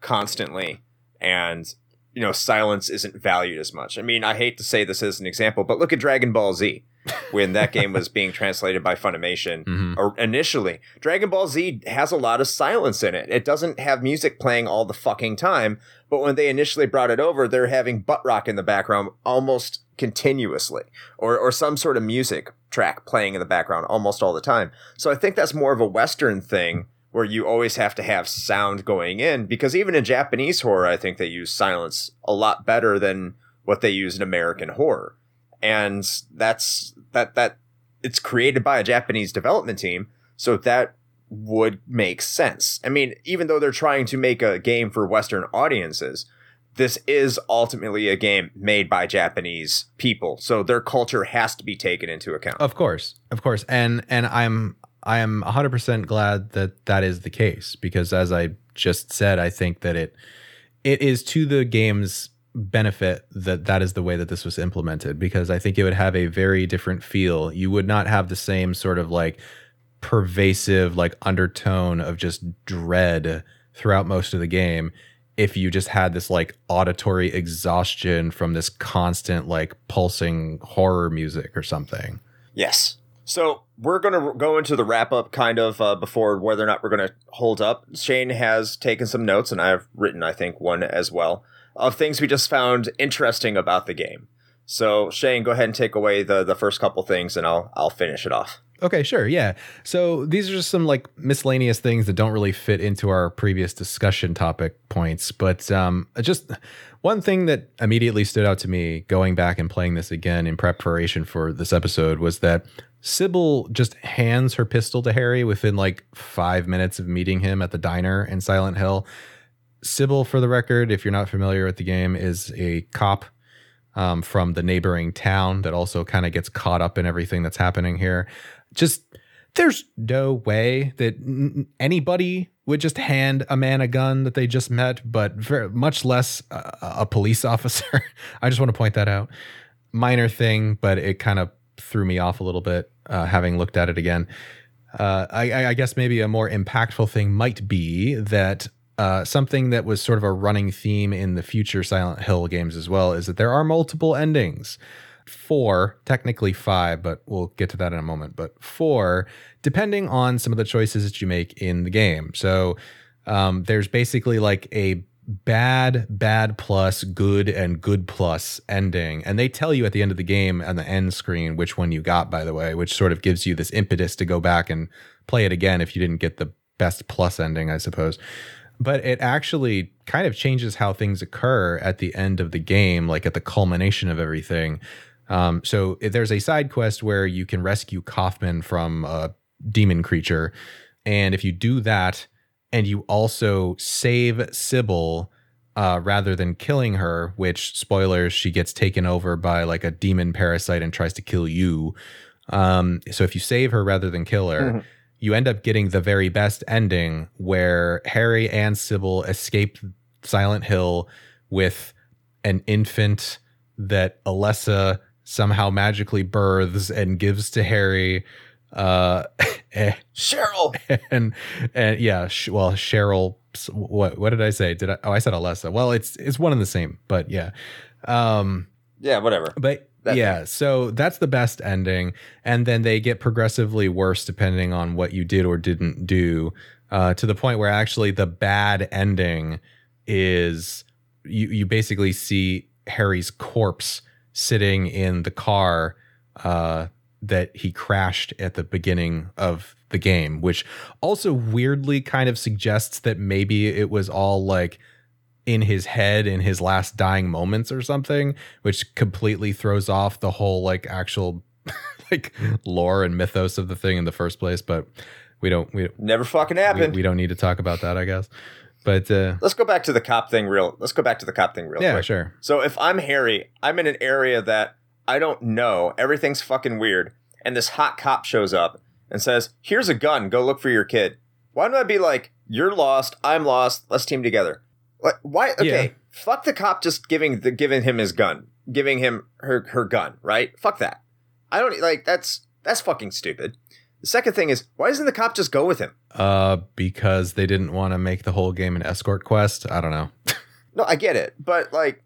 constantly and you know silence isn't valued as much. I mean, I hate to say this as an example, but look at Dragon Ball Z when that game was being translated by Funimation Mhm. or initially. Dragon Ball Z has a lot of silence in it. It doesn't have music playing all the fucking time, but when they initially brought it over, they're having butt rock in the background almost continuously or or some sort of music track playing in the background almost all the time. So I think that's more of a western thing where you always have to have sound going in because even in Japanese horror I think they use silence a lot better than what they use in American horror. And that's that that it's created by a Japanese development team, so that would make sense. I mean, even though they're trying to make a game for Western audiences, this is ultimately a game made by Japanese people, so their culture has to be taken into account. Of course, of course, and and I'm I am 100% glad that that is the case because as I just said, I think that it it is to the game's benefit that that is the way that this was implemented because I think it would have a very different feel. You would not have the same sort of like pervasive like undertone of just dread throughout most of the game if you just had this like auditory exhaustion from this constant like pulsing horror music or something. Yes. So we're going to go into the wrap up kind of uh, before whether or not we're going to hold up. Shane has taken some notes, and I've written, I think, one as well of things we just found interesting about the game. So Shane, go ahead and take away the the first couple things, and I'll I'll finish it off. Okay, sure. Yeah. So these are just some like miscellaneous things that don't really fit into our previous discussion topic points, but um, just one thing that immediately stood out to me going back and playing this again in preparation for this episode was that Cybil just hands her pistol to Harry within like five minutes of meeting him at the diner in Silent Hill. Cybil, for the record, if you're not familiar with the game, is a cop um, from the neighboring town that also kind of gets caught up in everything that's happening here. Just there's no way that n- anybody would just hand a man a gun that they just met, but very, much less a, a police officer. I just want to point that out. Minor thing, but it kind of threw me off a little bit uh, having looked at it again. Uh, I, I guess maybe a more impactful thing might be that uh, something that was sort of a running theme in the future Silent Hill games as well is that there are multiple endings. Four, technically five, but we'll get to that in a moment. But four, depending on some of the choices that you make in the game. So um, there's basically like a bad, bad plus, good, and good plus ending. And they tell you at the end of the game on the end screen which one you got, by the way, which sort of gives you this impetus to go back and play it again if you didn't get the best plus ending, I suppose but it actually kind of changes how things occur at the end of the game, like at the culmination of everything. Um, so there's a side quest where you can rescue Kaufman from a demon creature. And if you do that, and you also save Cybil uh, rather than killing her, which spoilers, she gets taken over by like a demon parasite and tries to kill you. Um, so if you save her rather than kill her, Mhm. You end up getting the very best ending where Harry and Cybil escape Silent Hill with an infant that Alessa somehow magically births and gives to Harry. Uh, and, Cheryl. and and yeah, sh- well, Cheryl. What what did I say? Did I? Oh, I said Alessa. Well, it's it's one and the same, but yeah. Um, Yeah, whatever. but That yeah, so that's the best ending, and then they get progressively worse depending on what you did or didn't do, uh, to the point where actually the bad ending is you you basically see Harry's corpse sitting in the car uh, that he crashed at the beginning of the game, which also weirdly kind of suggests that maybe it was all like in his head in his last dying moments or something, which completely throws off the whole like actual like lore and mythos of the thing in the first place. But we don't we Never fucking we, happened. we don't need to talk about that, I guess. But uh, let's go back to the cop thing real. Let's go back to the cop thing real yeah, quick. sure. So if I'm Harry, I'm in an area that I don't know. Everything's fucking weird. And this hot cop shows up and says, Here's a gun. Go look for your kid. Why don't I be like, You're lost. I'm lost. Let's team together. Like, why? Okay. Yeah. Fuck the cop just giving the giving him his gun, giving him her her gun, right? Fuck that. I don't like that's that's fucking stupid. The second thing is, why doesn't the cop just go with him? Uh, because they didn't want to make the whole game an escort quest. I don't know. No, I get it, but like,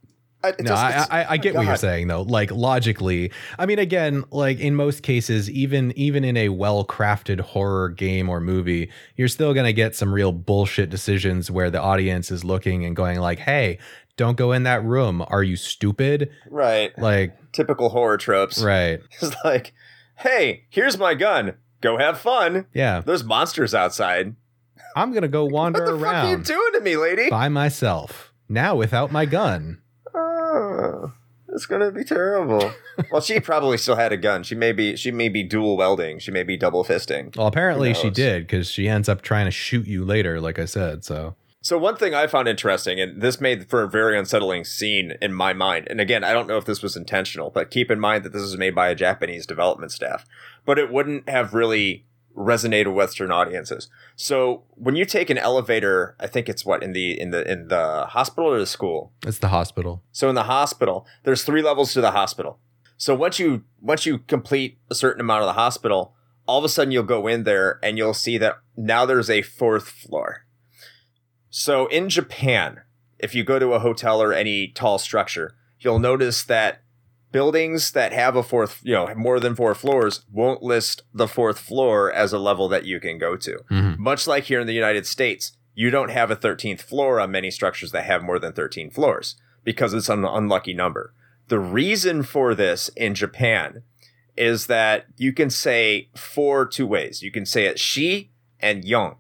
it no, just- I, I, I get what you're saying though. Like logically, I mean, again, like in most cases, even even in a well crafted horror game or movie, you're still gonna get some real bullshit decisions where the audience is looking and going like, "Hey, don't go in that room. Are you stupid?" Right. Like, Typical horror tropes. right? It's like, hey, here's my gun. Go have fun. Yeah, There's monsters outside. I'm gonna go wander around. What the fuck are you doing to me, lady? by myself now without my gun. Oh, it's gonna be terrible. well, she probably still had a gun. She may be she may be dual welding. She may be double fisting. Well, apparently she did because she ends up trying to shoot you later, like I said. So So one thing I found interesting, and this made for a very unsettling scene in my mind. And again, I don't know if this was intentional, but keep in mind that this was made by a Japanese development staff. But it wouldn't have really resonated with Western audiences. So when you take an elevator, I think it's what in the in the in the hospital or the school. it's the hospital. So in the hospital, there's three levels to the hospital. So once you once you complete a certain amount of the hospital, all of a sudden you'll go in there and you'll see that now there's a fourth floor. So in Japan, if you go to a hotel or any tall structure, you'll notice that buildings that have a fourth, you know, more than four floors won't list the fourth floor as a level that you can go to. Mhm. Much like here in the United States, you don't have a 13th floor on many structures that have more than 13 floors because it's an unlucky number. The reason for this in Japan is that you can say four two ways. You can say it shi and yon.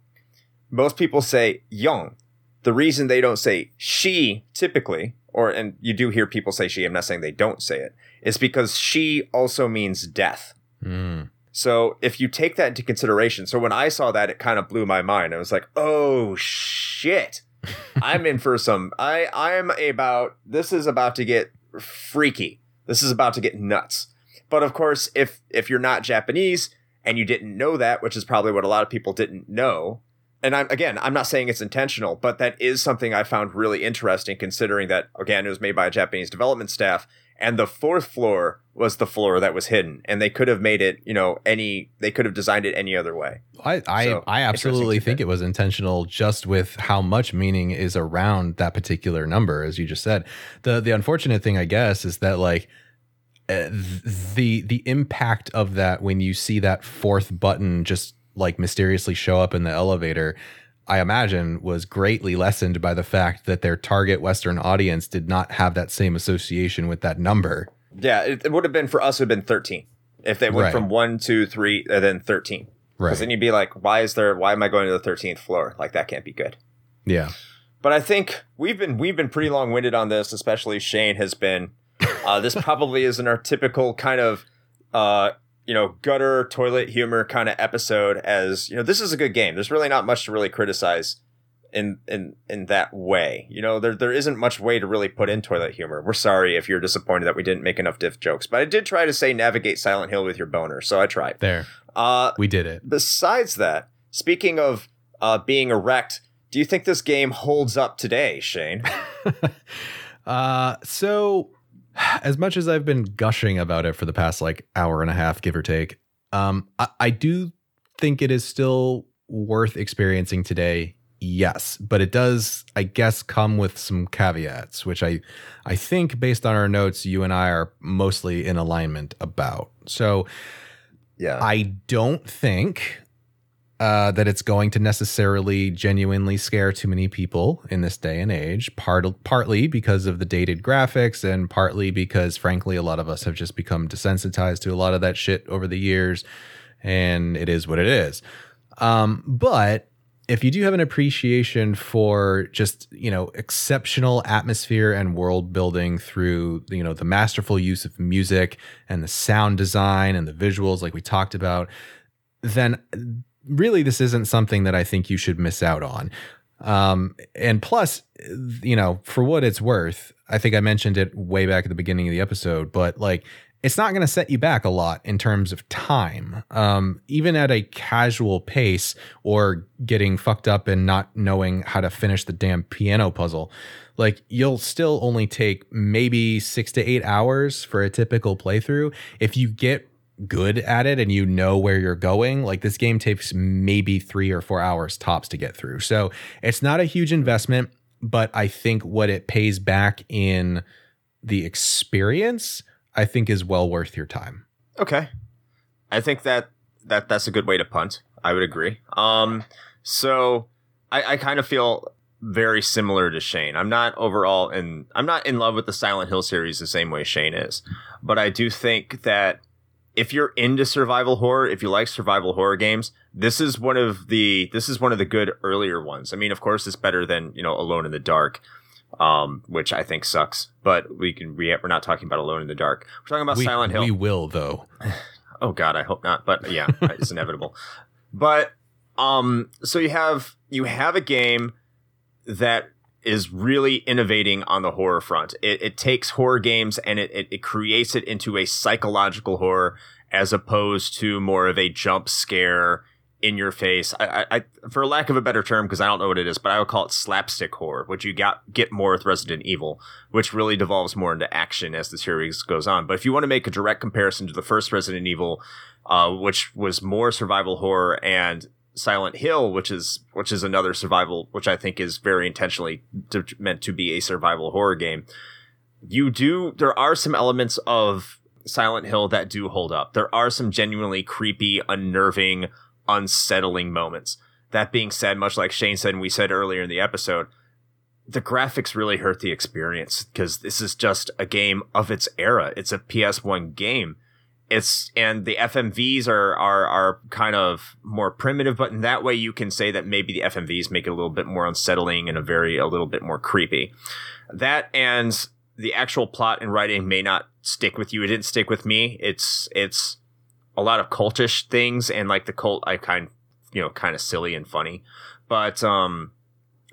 Most people say yon. The reason they don't say shi typically, or and you do hear people say shi, I'm not saying they don't say it. it, is because shi also means death. Mm. So if you take that into consideration, so when I saw that, it kind of blew my mind. I was like, oh shit. I'm in for some I I'm about this is about to get freaky. This is about to get nuts. But of course, if if you're not Japanese and you didn't know that, which is probably what a lot of people didn't know, and I'm again, I'm not saying it's intentional, but that is something I found really interesting considering that again, it was made by a Japanese development staff and the fourth floor was the floor that was hidden and they could have made it, you know, any they could have designed it any other way. I I, So, I absolutely think it was intentional, just with how much meaning is around that particular number, as you just said. the The unfortunate thing, I guess, is that like uh, the the impact of that when you see that fourth button just like mysteriously show up in the elevator. I imagine was greatly lessened by the fact that their target Western audience did not have that same association with that number. Yeah, it, it would have been for us. It would have been thirteen if they went Right. from one, two, three, and then thirteen. Because then you'd be like, why is there? Why am I going to the thirteenth floor? Like that can't be good. Yeah. But I think we've been we've been pretty long winded on this. Especially Shane has been. Uh, this probably isn't our typical kind of, uh, you know, gutter toilet humor kind of episode. As you know, this is a good game. There's really not much to really criticize in in in that way. You know, there there isn't much way to really put in toilet humor. We're sorry if you're disappointed that we didn't make enough diff jokes, but I did try to say navigate Silent Hill with your boner, so I tried. There. Uh, We did it. besides that, speaking of uh, being erect, do you think this game holds up today, Shane? uh, so as much as I've been gushing about it for the past like hour and a half, give or take, um, I, I do think it is still worth experiencing today. Yes, but it does, I guess, come with some caveats, which I, I think, based on our notes, you and I are mostly in alignment about. So, Yeah. I don't think uh, that it's going to necessarily genuinely scare too many people in this day and age. Part partly because of the dated graphics, and partly because, frankly, a lot of us have just become desensitized to a lot of that shit over the years, and it is what it is. Um, but if you do have an appreciation for just you know exceptional atmosphere and world building through you know the masterful use of music and the sound design and the visuals like we talked about then really this isn't something that i think you should miss out on um and plus you know for what it's worth i think i mentioned it way back at the beginning of the episode but like it's not going to set you back a lot in terms of time. Um, even at a casual pace or getting fucked up and not knowing how to finish the damn piano puzzle, like you'll still only take maybe six to eight hours for a typical playthrough. If you get good at it and you know where you're going, like this game takes maybe three or four hours tops to get through. So it's not a huge investment, but I think what it pays back in the experience, I think is well worth your time. Okay. I think that that that's a good way to punt. I would agree. Um, so I, I kind of feel very similar to Shane. I'm not overall in I'm not in love with the Silent Hill series the same way Shane is. But I do think that if you're into survival horror, if you like survival horror games, this is one of the this is one of the good earlier ones. I mean, of course, it's better than you know Alone in the Dark, um, which I think sucks. But we can we, we're not talking about Alone in the Dark. We're talking about we, Silent Hill. We will though. oh God, I hope not. But yeah, it's inevitable. But um, so you have you have a game that is really innovating on the horror front. It, it takes horror games and it, it, it creates it into a psychological horror as opposed to more of a jump scare in your face. I, I, for lack of a better term, because I don't know what it is, but I would call it slapstick horror, which you got get more with Resident Evil, which really devolves more into action as the series goes on. But if you want to make a direct comparison to the first Resident Evil, uh, which was more survival horror and Silent Hill, which is which is another survival, which I think is very intentionally to, meant to be a survival horror game. You do there are some elements of Silent Hill that do hold up. There are some genuinely creepy, unnerving, unsettling moments. That being said, much like Shane said and we said earlier in the episode, the graphics really hurt the experience because this is just a game of its era. It's a PS1 game it's and the FMVs are are are kind of more primitive, but in that way you can say that maybe the FMVs make it a little bit more unsettling and a very a little bit more creepy. That and the actual plot and writing may not stick with you. It didn't stick with me. It's it's a lot of cultish things and like the cult I kind you know kind of silly and funny, but um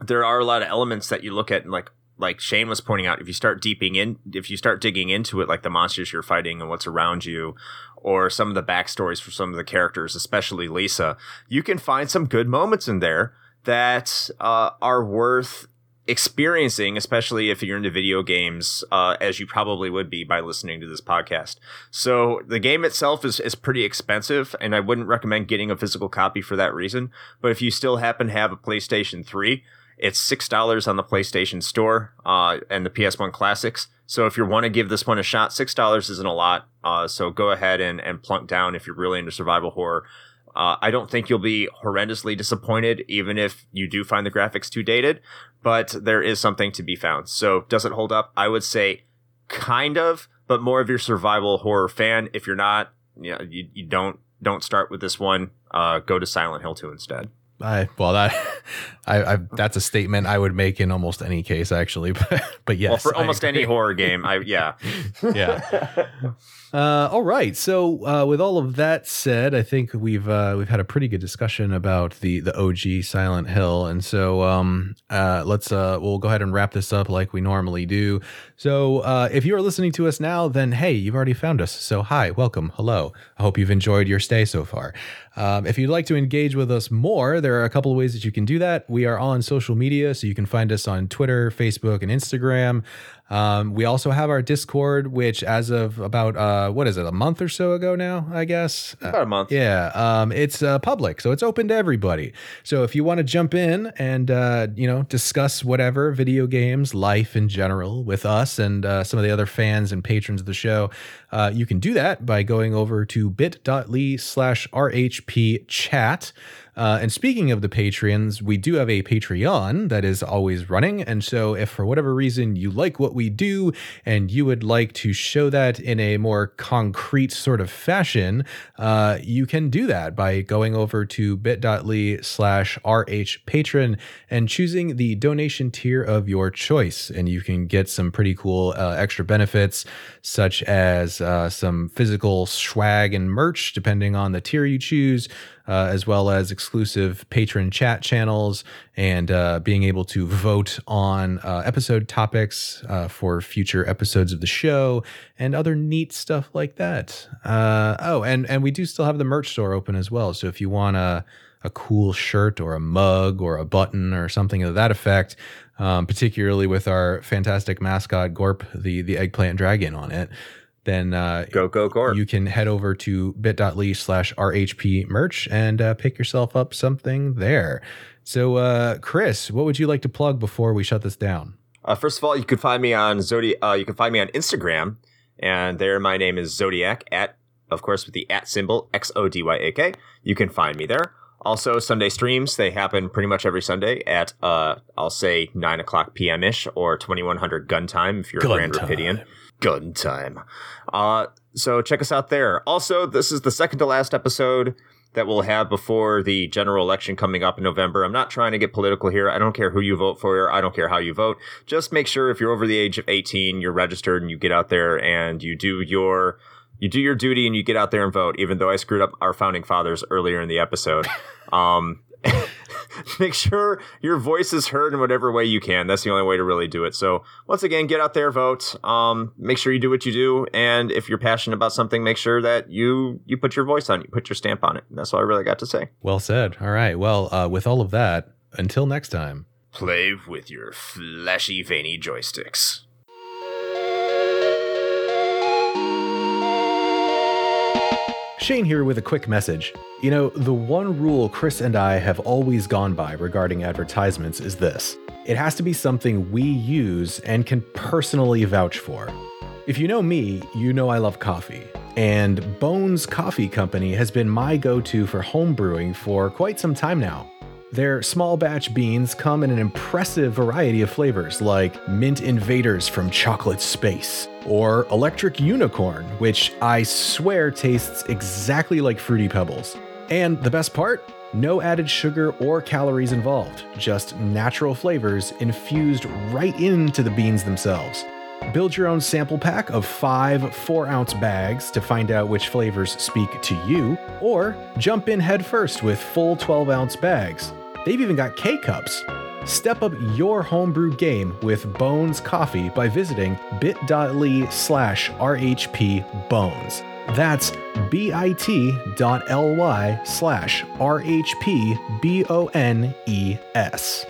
there are a lot of elements that you look at and like like Shane was pointing out, if you start deeping in, if you start digging into it, like the monsters you're fighting and what's around you, or some of the backstories for some of the characters, especially Lisa, you can find some good moments in there that uh, are worth experiencing, especially if you're into video games, uh, as you probably would be by listening to this podcast. So the game itself is, is pretty expensive, and I wouldn't recommend getting a physical copy for that reason. But if you still happen to have a PlayStation 3, it's six dollars on the PlayStation Store uh, and the PS1 Classics. So if you want to give this one a shot, six dollars isn't a lot. Uh, so go ahead and, and plunk down if you're really into survival horror. Uh, I don't think you'll be horrendously disappointed, even if you do find the graphics too dated. But there is something to be found. So does it hold up? I would say kind of, but more of your survival horror fan. If you're not, you know, you, you don't don't start with this one. Uh, go to Silent Hill 2 instead. I well that I, I, that's a statement I would make in almost any case actually, but but yes, well, for almost any horror game, I yeah yeah. Uh, all right, so uh, with all of that said, I think we've uh, we've had a pretty good discussion about the the OG Silent Hill, and so um, uh, let's uh, we'll go ahead and wrap this up like we normally do. So uh, if you are listening to us now, then hey, you've already found us. So hi, welcome, hello. I hope you've enjoyed your stay so far. Um, if you'd like to engage with us more, there are a couple of ways that you can do that. We are on social media, so you can find us on Twitter, Facebook, and Instagram. Um, we also have our Discord, which as of about uh, what is it, a month or so ago now, I guess. About a month. Uh, yeah. Um, it's uh, public, so it's open to everybody. So if you want to jump in and uh, you know discuss whatever video games, life in general with us and uh, some of the other fans and patrons of the show, uh, you can do that by going over to bit.ly slash rhp chat. Uh, and speaking of the Patreons, we do have a Patreon that is always running. And so, if for whatever reason you like what we do and you would like to show that in a more concrete sort of fashion, uh, you can do that by going over to bit.ly slash rhpatron and choosing the donation tier of your choice. And you can get some pretty cool uh, extra benefits, such as uh, some physical swag and merch, depending on the tier you choose uh, as well as exclusive patron chat channels and uh, being able to vote on uh, episode topics uh, for future episodes of the show and other neat stuff like that. Uh, oh, and and we do still have the merch store open as well. So if you want a a cool shirt or a mug or a button or something of that effect, um, particularly with our fantastic mascot Gorp, the the eggplant dragon on it then uh, Go, go, go. you can head over to bit.ly slash RHP merch and uh, pick yourself up something there. So, uh, Chris, what would you like to plug before we shut this down? Uh, first of all, you can find me on Xodyak. Uh, you can find me on Instagram, and there my name is Xodyak at, of course, with the at symbol X O D Y A K. You can find me there. Also, Sunday streams they happen pretty much every Sunday at uh, I'll say nine o'clock p.m. ish or twenty one hundred gun time if you're Gun a Grand time. Rapidian. Gun time. Uh, so check us out there. Also, this is the second to last episode that we'll have before the general election coming up in November. I'm not trying to get political here. I don't care who you vote for. I don't care how you vote. Just make sure if you're over the age of 18, you're registered and you get out there and you do your you do your duty and you get out there and vote. Even though I screwed up our founding fathers earlier in the episode. Um, make sure your voice is heard in whatever way you can. That's the only way to really do it. So once again, get out there, vote. Um, make sure you do what you do, and if you're passionate about something, make sure that you you put your voice on it, you put your stamp on it. And that's all I really got to say. Well said. All right. Well, uh, with all of that, until next time. Play with your flashy, veiny joysticks. Shane here with a quick message. You know, the one rule Chris and I have always gone by regarding advertisements is this it has to be something we use and can personally vouch for. If you know me, you know I love coffee. And Bones Coffee Company has been my go to for home brewing for quite some time now. Their small batch beans come in an impressive variety of flavors like Mint Invaders from Chocolate Space, or Electric Unicorn, which I swear tastes exactly like Fruity Pebbles. And the best part? No added sugar or calories involved, just natural flavors infused right into the beans themselves. Build your own sample pack of five 4 ounce bags to find out which flavors speak to you, or jump in headfirst with full 12 ounce bags. They've even got K cups. Step up your homebrew game with Bones Coffee by visiting bit.ly slash RHP Bones. That's bit.ly slash RHP B O N E S.